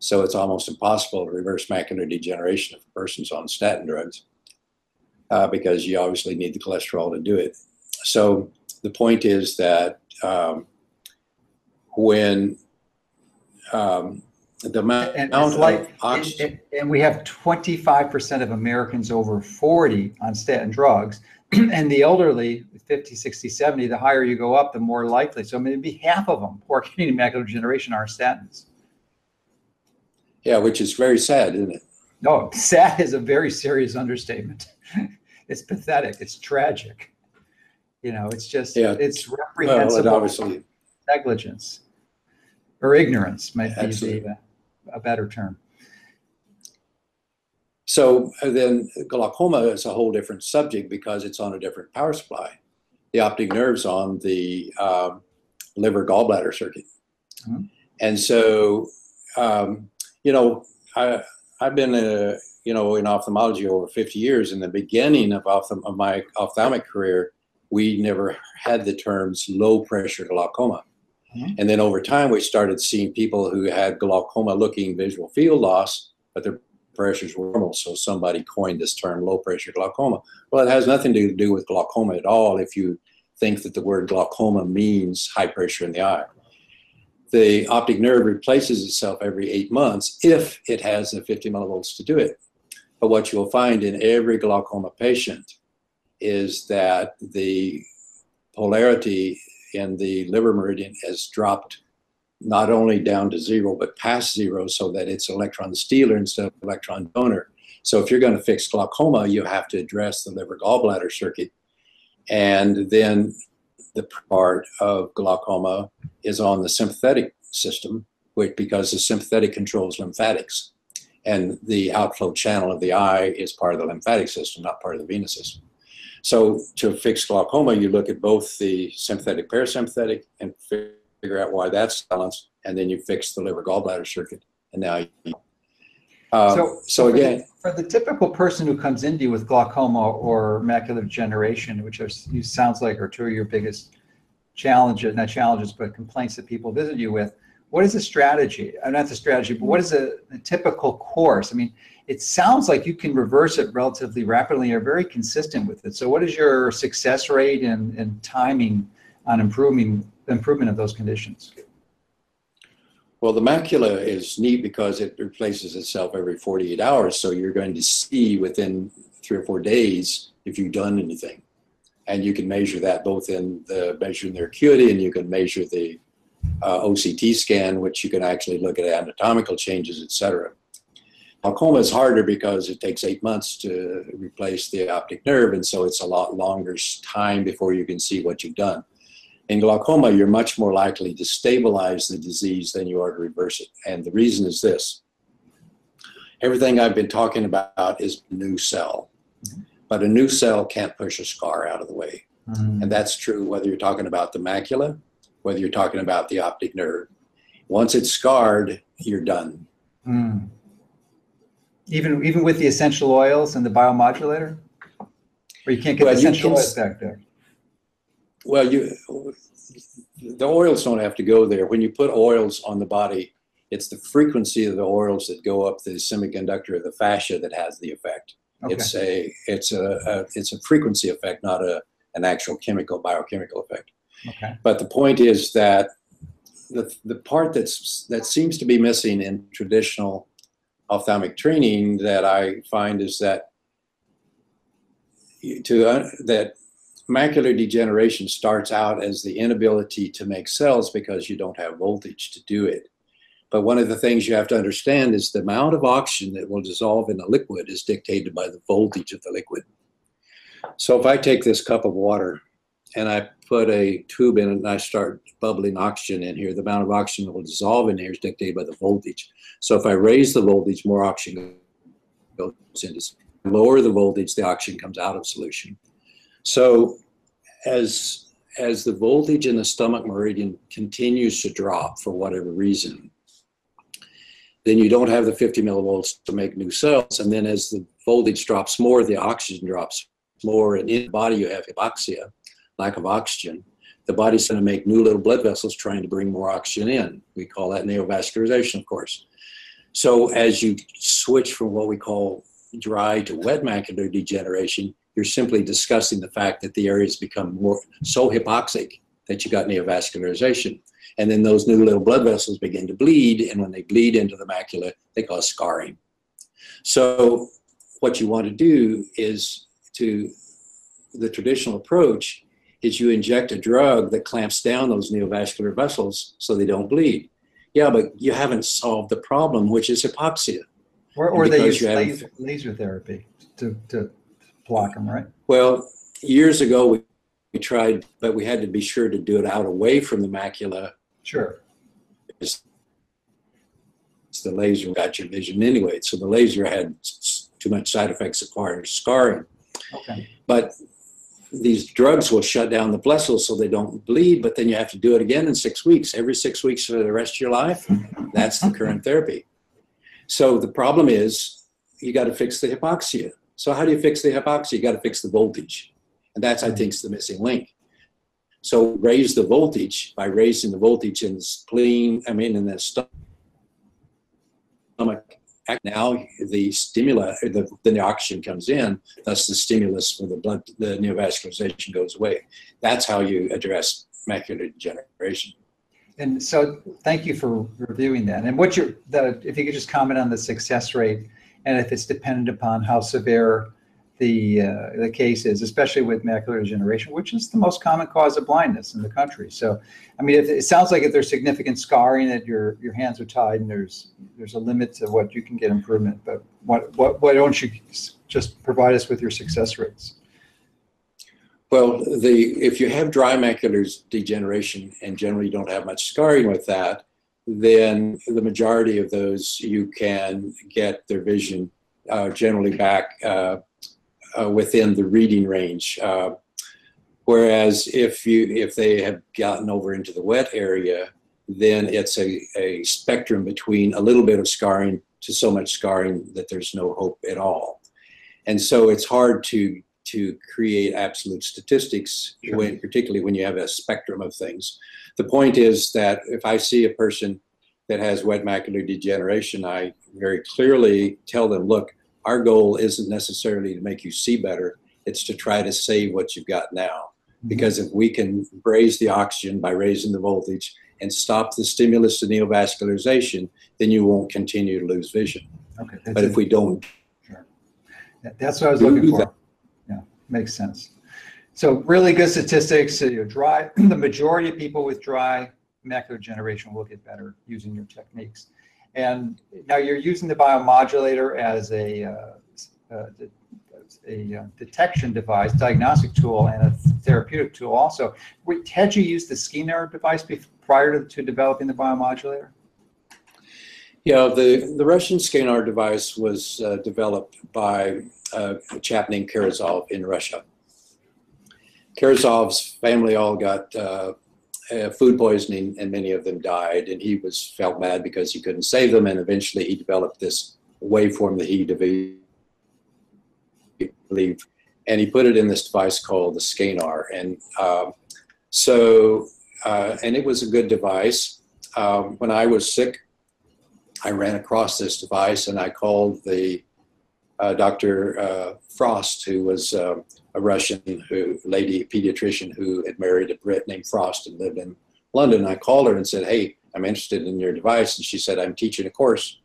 So it's almost impossible to reverse macular degeneration if a person's on statin drugs uh, because you obviously need the cholesterol to do it. So the point is that um, when um, the amount and of like, oxygen, and, and we have 25% of Americans over 40 on statin drugs, *clears throat* and the elderly 50 60 70 the higher you go up the more likely so maybe half of them who are getting macular degeneration are statins yeah which is very sad isn't it no sad is a very serious understatement *laughs* it's pathetic it's tragic you know, it's just yeah. it's reprehensible well, obviously negligence or ignorance might be a, a better term. So uh, then glaucoma is a whole different subject because it's on a different power supply. The optic nerve's on the um, liver gallbladder circuit. Mm-hmm. And so, um, you know, I, I've been, a, you know, in ophthalmology over 50 years. In the beginning of, ophthalm- of my ophthalmic career, we never had the terms low pressure glaucoma. Mm-hmm. And then over time, we started seeing people who had glaucoma looking visual field loss, but their pressures were normal. So somebody coined this term low pressure glaucoma. Well, it has nothing to do with glaucoma at all if you think that the word glaucoma means high pressure in the eye. The optic nerve replaces itself every eight months if it has the 50 millivolts to do it. But what you'll find in every glaucoma patient is that the polarity in the liver meridian has dropped not only down to zero, but past zero so that it's electron stealer instead of electron donor. So if you're going to fix glaucoma, you have to address the liver gallbladder circuit. And then the part of glaucoma is on the sympathetic system, which because the sympathetic controls lymphatics. And the outflow channel of the eye is part of the lymphatic system, not part of the venous system. So to fix glaucoma, you look at both the sympathetic parasympathetic and figure out why that's balanced, and then you fix the liver gallbladder circuit, and now you. Um, so, so again, for the, for the, typical person who comes into you with glaucoma or macular degeneration, which are, sounds like are two of your biggest challenges, not challenges, but complaints that people visit you with, what is the strategy? Uh, not the strategy, but what is a, a typical course? I mean, it sounds like you can reverse it relatively rapidly. You're very consistent with it. So, what is your success rate and, and timing on improving improvement of those conditions? Well, the macula is neat because it replaces itself every 48 hours. So you're going to see within three or four days if you've done anything. And you can measure that both in the measuring their acuity and you can measure the uh, OCT scan, which you can actually look at anatomical changes, etc. Glaucoma is harder because it takes eight months to replace the optic nerve, and so it's a lot longer time before you can see what you've done. In glaucoma, you're much more likely to stabilize the disease than you are to reverse it. And the reason is this everything I've been talking about is new cell, but a new cell can't push a scar out of the way. Mm. And that's true whether you're talking about the macula, whether you're talking about the optic nerve. Once it's scarred, you're done. Mm. Even even with the essential oils and the biomodulator, or you can't get well, the essential oils back there. Well, you the oils don't have to go there. When you put oils on the body, it's the frequency of the oils that go up the semiconductor of the fascia that has the effect. Okay. It's a it's a, a, it's a frequency effect, not a an actual chemical biochemical effect. Okay. But the point is that the the part that's that seems to be missing in traditional ophthalmic training that I find is that to uh, that macular degeneration starts out as the inability to make cells because you don't have voltage to do it. But one of the things you have to understand is the amount of oxygen that will dissolve in a liquid is dictated by the voltage of the liquid. So if I take this cup of water and I put a tube in it and I start bubbling oxygen in here, the amount of oxygen that will dissolve in here is dictated by the voltage. So if I raise the voltage, more oxygen goes into lower the voltage, the oxygen comes out of solution. So as as the voltage in the stomach meridian continues to drop for whatever reason, then you don't have the 50 millivolts to make new cells. And then as the voltage drops more, the oxygen drops more. And in the body, you have hypoxia, lack of oxygen. The body's going to make new little blood vessels trying to bring more oxygen in. We call that neovascularization, of course. So as you switch from what we call dry to wet macular degeneration, you're simply discussing the fact that the areas become more so hypoxic that you got neovascularization. And then those new little blood vessels begin to bleed, and when they bleed into the macula, they cause scarring. So, what you want to do is to the traditional approach is you inject a drug that clamps down those neovascular vessels so they don't bleed. Yeah, but you haven't solved the problem, which is hypoxia. Or, or they use laser, laser therapy to, to block them, right? Well, years ago we, we tried, but we had to be sure to do it out away from the macula. Sure. It's, it's the laser got your vision anyway, so the laser had too much side effects acquiring scarring. Okay. But these drugs will shut down the vessels so they don't bleed, but then you have to do it again in six weeks, every six weeks for the rest of your life. That's the current therapy. So the problem is you got to fix the hypoxia. So how do you fix the hypoxia? You got to fix the voltage. And that's, I think, is the missing link. So raise the voltage by raising the voltage in the spleen, I mean, in the stomach. Now the stimulus, the, the oxygen comes in, thus the stimulus for the blood, the neovascularization goes away. That's how you address macular degeneration. And so, thank you for reviewing that. And what your, the, if you could just comment on the success rate and if it's dependent upon how severe the uh, the case is, especially with macular degeneration, which is the most common cause of blindness in the country. So, I mean, it sounds like if there's significant scarring, that your your hands are tied, and there's there's a limit to what you can get improvement. But what what why don't you just provide us with your success rates? Well, the if you have dry macular degeneration and generally don't have much scarring with that, then the majority of those you can get their vision uh, generally back uh, uh, within the reading range. Uh, whereas if you if they have gotten over into the wet area, then it's a, a spectrum between a little bit of scarring to so much scarring that there's no hope at all. And so it's hard to to create absolute statistics, Sure. when, particularly when you have a spectrum of things. The point is that if I see a person that has wet macular degeneration, I very clearly tell them, look, our goal isn't necessarily to make you see better, it's to try to save what you've got now. Mm-hmm. Because if we can raise the oxygen by raising the voltage and stop the stimulus to neovascularization, then you won't continue to lose vision. Okay. But if we don't That- That's what I was looking for. that. Yeah, makes sense. So really good statistics, so you're dry, *clears throat* the majority of people with dry macular degeneration will get better using your techniques. And now you're using the biomodulator as a, uh, uh, a uh, detection device, diagnostic tool, and a therapeutic tool also. Wait, Had you used the SCENAR device prior to, to developing the biomodulator? Yeah, the, the Russian SCENAR device was uh, developed by uh, a chap named Karazov in Russia. Karazov's family all got uh, uh, food poisoning and many of them died, and he was felt bad because he couldn't save them, and eventually he developed this waveform that he believed, and he put it in this device called the SCENAR, and um, so uh, and it was a good device. Um, when I was sick, I ran across this device and I called the uh, Dr. Uh, Frost, who was uh, a Russian who, lady pediatrician who had married a Brit named Frost and lived in London. I called her and said, Hey, I'm interested in your device. And she said, I'm teaching a course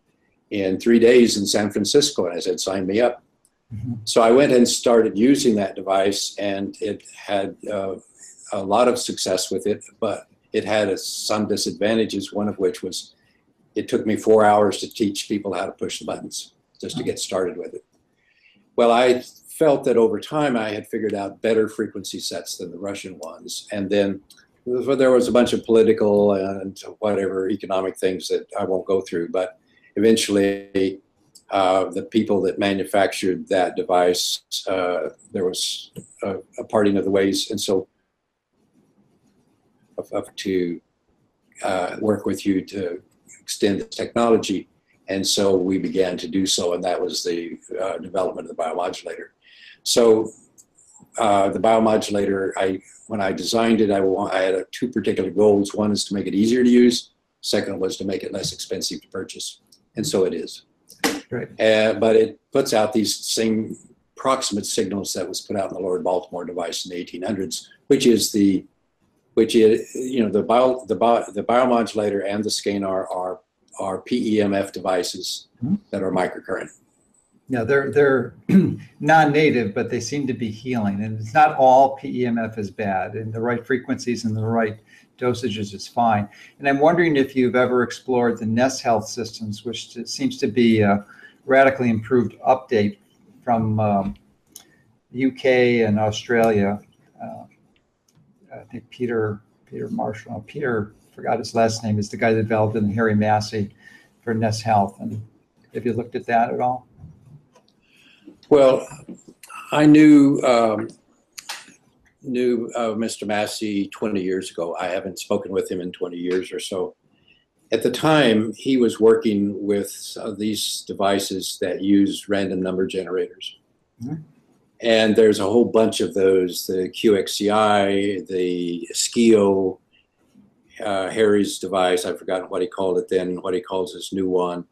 in three days in San Francisco. And I said, Sign me up. Mhm. So I went and started using that device, and it had uh, a lot of success with it, but it had a, some disadvantages, one of which was it took me four hours to teach people how to push the buttons just to get started with it. Well, I felt that over time I had figured out better frequency sets than the Russian ones. And then there was a bunch of political and whatever economic things that I won't go through, but eventually uh, the people that manufactured that device, uh, there was a, a parting of the ways. And so of to uh, work with you to extend the technology. And so we began to do so, and that was the uh, development of the biomodulator. So uh, the biomodulator, I when I designed it, I, I had uh, two particular goals. One is to make it easier to use. Second was to make it less expensive to purchase, and so it is. Great. Uh, but it puts out these same proximate signals that was put out in the Lord Baltimore device in the 1800s, which is the which is you know the bio the bio, the biomodulator and the SCENAR are are PEMF devices Mhm. that are microcurrent. Yeah, they're they're *clears throat* non-native, but they seem to be healing. And it's not all PEMF is bad. And the right frequencies and the right dosages is fine. And I'm wondering if you've ever explored the NES Health systems, which t- seems to be a radically improved update from um, UK and Australia. Uh, I think Peter Peter Marshall, Peter forgot his last name, is the guy that developed it in Harry Massey for NES Health. And have you looked at that at all? Well, I knew um, knew uh, Mr. Massey 20 years ago. I haven't spoken with him in 20 years or so. At the time, he was working with uh, these devices that use random number generators. Mhm. And there's a whole bunch of those the QXCI, the SCIO, uh, Harry's device, I've forgotten what he called it then, what he calls his new one.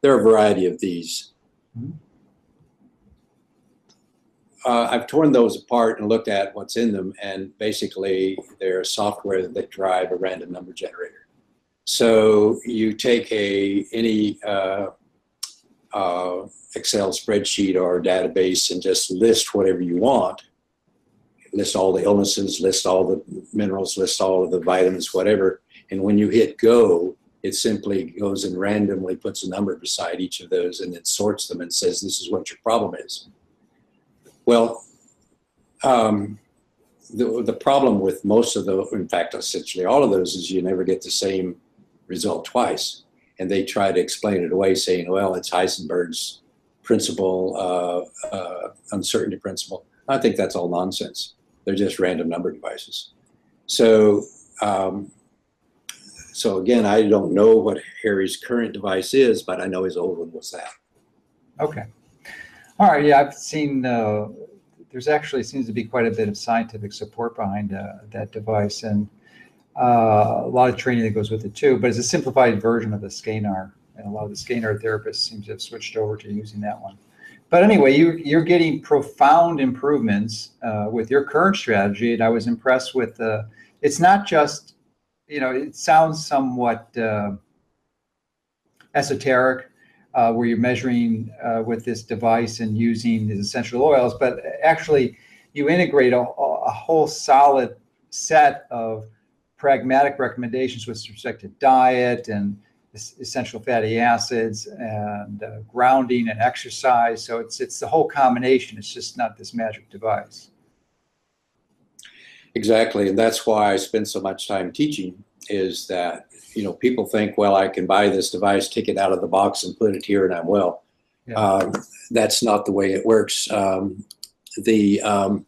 There are a variety of these. Mhm. Uh, I've torn those apart and looked at what's in them, and basically they're software that drive a random number generator. So you take a any uh, uh, Excel spreadsheet or database and just list whatever you want. List all the illnesses, list all the minerals, list all of the vitamins, whatever. And when you hit go, it simply goes and randomly puts a number beside each of those and then sorts them and says, this is what your problem is. Well, um, the, the problem with most of the, in fact, essentially all of those is you never get the same result twice. And they try to explain it away saying, well, it's Heisenberg's principle, uh, uh, uncertainty principle. I think that's all nonsense. They're just random number devices. So, um, so again, I don't know what Harry's current device is, but I know his old one was that. Okay. All right. Yeah, I've seen uh, there's actually seems to be quite a bit of scientific support behind uh, that device and uh, a lot of training that goes with it too. But it's a simplified version of the SCENAR, and a lot of the SCENAR therapists seem to have switched over to using that one. But anyway, you, you're getting profound improvements uh, with your current strategy, and I was impressed with the. It's not just, you know, it sounds somewhat uh, esoteric, uh, where you're measuring uh, with this device and using these essential oils, but actually you integrate a, a whole solid set of pragmatic recommendations with respect to diet and essential fatty acids and uh, grounding and exercise. So it's it's the whole combination. It's just not this magic device. Exactly, and that's why I spend so much time teaching. Is that you know people think, well, I can buy this device, take it out of the box, and put it here, and I'm well. Yeah. Um, that's not the way it works. Um, the um,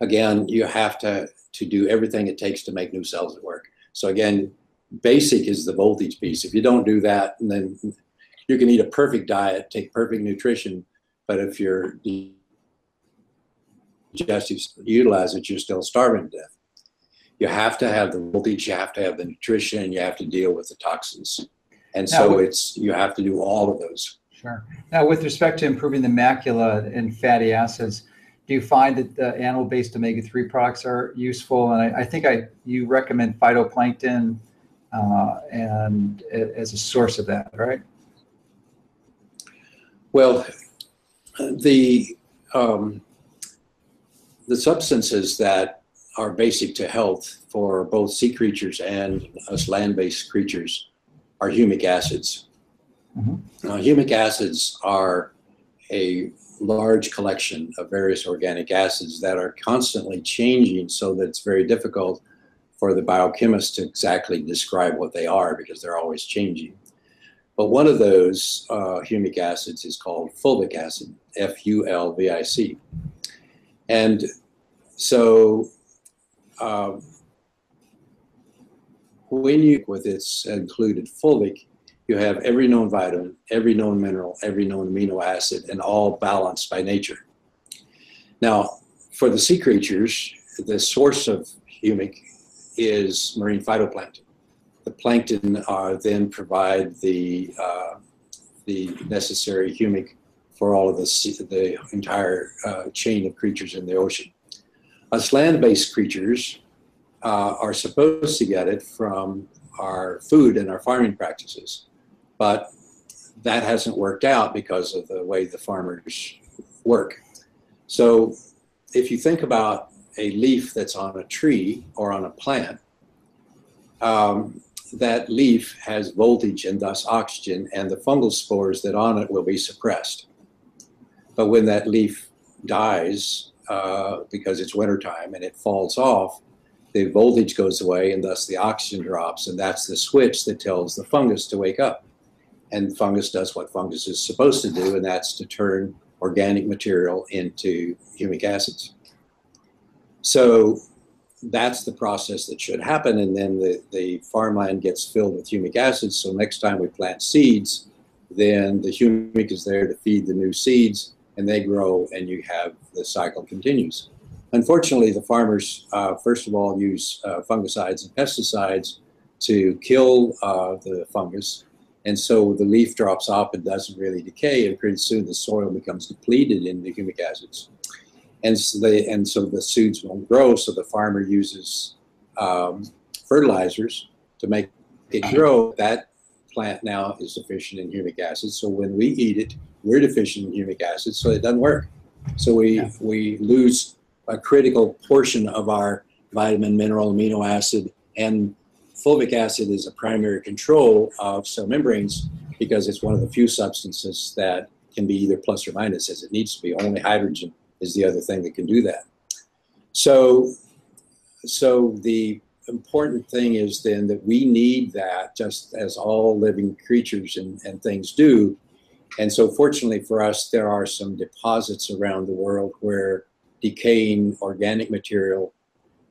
again, you have to to do everything it takes to make new cells at work. So again, basic is the voltage piece. If you don't do that, then you can eat a perfect diet, take perfect nutrition, but if your digestive utilize it, you're still starving to death. You have to have the voltage, you have to have the nutrition, you have to deal with the toxins. And so now, it's you have to do all of those. Sure. Now, with respect to improving the macula and fatty acids, do you find that the animal-based omega-3 products are useful? And I, I think I you recommend phytoplankton uh, and as a source of that, right? Well, the um, the substances that are basic to health for both sea creatures and us land-based creatures are humic acids. Mm-hmm. Uh, humic acids are a large collection of various organic acids that are constantly changing so that it's very difficult for the biochemists to exactly describe what they are because they're always changing. But one of those uh, humic acids is called fulvic acid, F U L V I C. And so um, when you, with its included fulvic, you have every known vitamin, every known mineral, every known amino acid, and all balanced by nature. Now, for the sea creatures, the source of humic is marine phytoplankton. The plankton uh, then provide the, uh, the necessary humic for all of the, the entire uh, chain of creatures in the ocean. Us land-based creatures uh, are supposed to get it from our food and our farming practices, but that hasn't worked out because of the way the farmers work. So if you think about a leaf that's on a tree or on a plant, um, that leaf has voltage and thus oxygen, and the fungal spores that on it will be suppressed. But when that leaf dies, uh, because it's wintertime and it falls off, the voltage goes away and thus the oxygen drops, and that's the switch that tells the fungus to wake up. And fungus does what fungus is supposed to do, and that's to turn organic material into humic acids. So that's the process that should happen. And then the, the farmland gets filled with humic acid. So next time we plant seeds, then the humic is there to feed the new seeds and they grow and you have the cycle continues. Unfortunately, the farmers, uh, first of all, use uh, fungicides and pesticides to kill uh, the fungus. And so the leaf drops off and doesn't really decay, and pretty soon the soil becomes depleted in the humic acids and so they and so the seeds won't grow. So the farmer uses um, fertilizers to make it grow. That plant now is deficient in humic acid. So when we eat it, we're deficient in humic acid, so it doesn't work. So we yeah. we lose a critical portion of our vitamin, mineral, amino acid, and fulvic acid is a primary control of cell membranes because it's one of the few substances that can be either plus or minus as it needs to be. Only hydrogen is the other thing that can do that. So, so the important thing is then that we need that just as all living creatures and, and things do. And so, fortunately for us, there are some deposits around the world where decaying organic material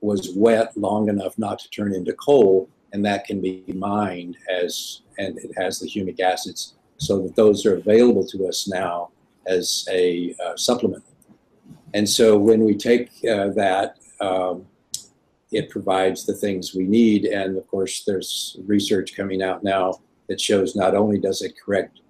was wet long enough not to turn into coal, and that can be mined as and it has the humic acids, so that those are available to us now as a uh, supplement. And so when we take uh, that, um, it provides the things we need. And of course, there's research coming out now that shows not only does it correct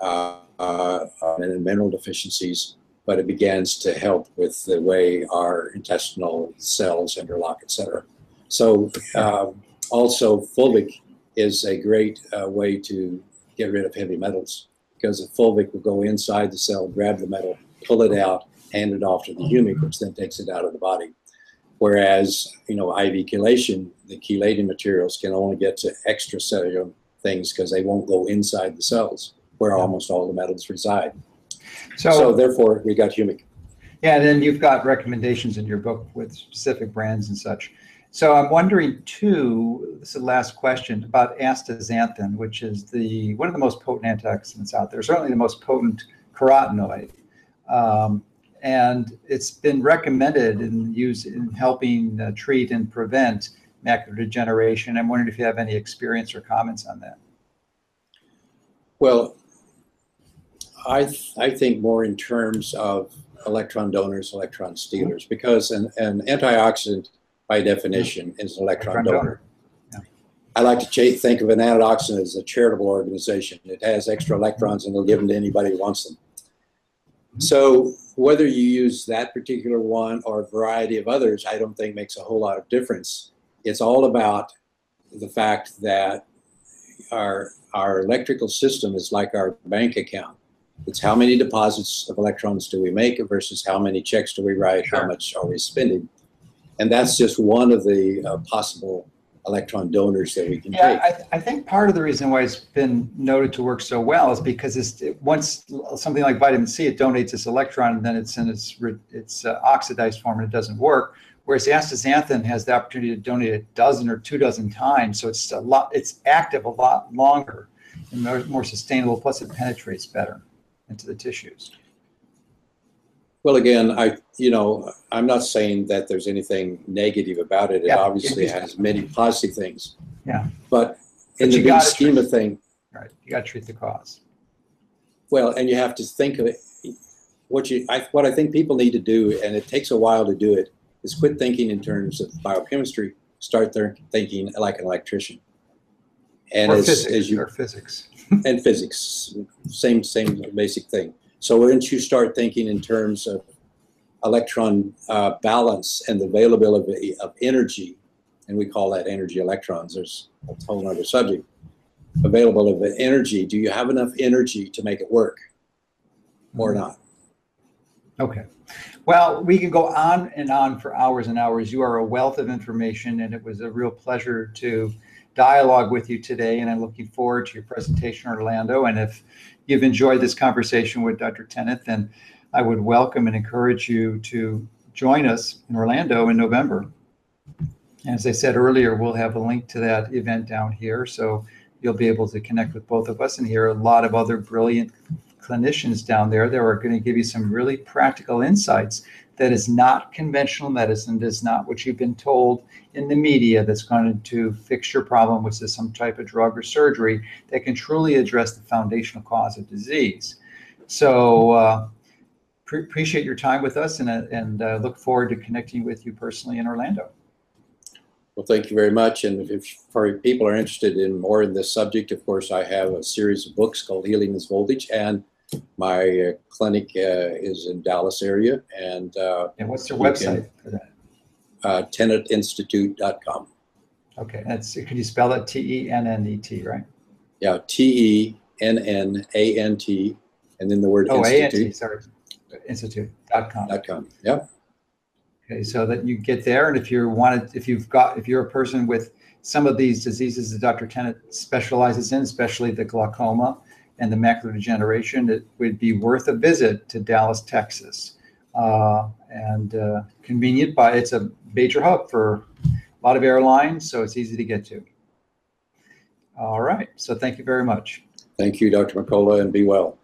uh, uh, mineral deficiencies, but it begins to help with the way our intestinal cells interlock, et cetera. So um, also fulvic is a great uh, way to get rid of heavy metals because the fulvic will go inside the cell, grab the metal, pull it out, hand it off to the humic, which then takes it out of the body. Whereas, you know, IV chelation, the chelating materials can only get to extracellular things because they won't go inside the cells where almost all the metals reside. So, so therefore, we got humic. Yeah, and then you've got recommendations in your book with specific brands and such. So I'm wondering too. This is the last question about astaxanthin, which is the one of the most potent antioxidants out there. Certainly the most potent carotenoid, um, and it's been recommended in use in helping uh, treat and prevent macular degeneration. I'm wondering if you have any experience or comments on that. Well, I th- I think more in terms of electron donors, electron stealers, because an, an antioxidant by definition is an electron, electron donor. donor. I like to think of an antioxidant as a charitable organization. It has extra electrons and they'll give them to anybody who wants them. Mm-hmm. So whether you use that particular one or a variety of others, I don't think makes a whole lot of difference. It's all about the fact that our our electrical system is like our bank account. It's how many deposits of electrons do we make versus how many checks do we write, sure. how much are we spending. And that's just one of the uh, possible electron donors that we can yeah, take. I, th- I, think part of the reason why it's been noted to work so well is because it's, it, once something like vitamin C, it donates this electron and then it's in its, its uh, oxidized form and it doesn't work. Whereas astaxanthin has the opportunity to donate a dozen or two dozen times, so it's a lot. It's active a lot longer and more, more sustainable. Plus, it penetrates better into the tissues. Well, again, I you know I'm not saying that there's anything negative about it. It yeah, obviously has many positive things. Yeah. But in but the big scheme treat, of things, right? You got to treat the cause. Well, and you have to think of it. What you I, what I think people need to do, and it takes a while to do it, is quit thinking in terms of biochemistry. Start there thinking like an electrician. And or as, physics, as you or physics and physics, same same basic thing. So once you start thinking in terms of electron uh, balance and the availability of energy, and we call that energy electrons. There's a whole other subject. Available of energy. Do you have enough energy to make it work, or not? Okay. Well, we can go on and on for hours and hours. You are a wealth of information, and it was a real pleasure to dialogue with you today. And I'm looking forward to your presentation, Orlando. And if you've enjoyed this conversation with Dr. Tennant, then I would welcome and encourage you to join us in Orlando in November. And as I said earlier, we'll have a link to that event down here. So you'll be able to connect with both of us and hear a lot of other brilliant clinicians down there that are going to give you some really practical insights that is not conventional medicine, is not what you've been told in the media that's going to fix your problem, which is some type of drug or surgery that can truly address the foundational cause of disease. So, uh, pre- appreciate your time with us and, uh, and uh, look forward to connecting with you personally in Orlando. Well, thank you very much. And if for people are interested in more in this subject, of course, I have a series of books called Healing is Voltage and my uh, clinic uh, is in Dallas area, and uh, and what's your website can, for that? Uh, tennantinstitute.com. Okay, that's can you spell that T E N N E T right? Yeah, T E N N A N T, and then the word oh, institute. A-N-T, sorry, institute.com. Dot com. Yep. Okay, so that you get there, and if you wanted, if you've got, if you're a person with some of these diseases that Dr. Tennant specializes in, especially the glaucoma, and the macular degeneration, it would be worth a visit to Dallas, Texas. Uh, and uh, convenient, but it's a major hub for a lot of airlines, so it's easy to get to. All right, so thank you very much. Thank you, Dr. McCullough, and be well.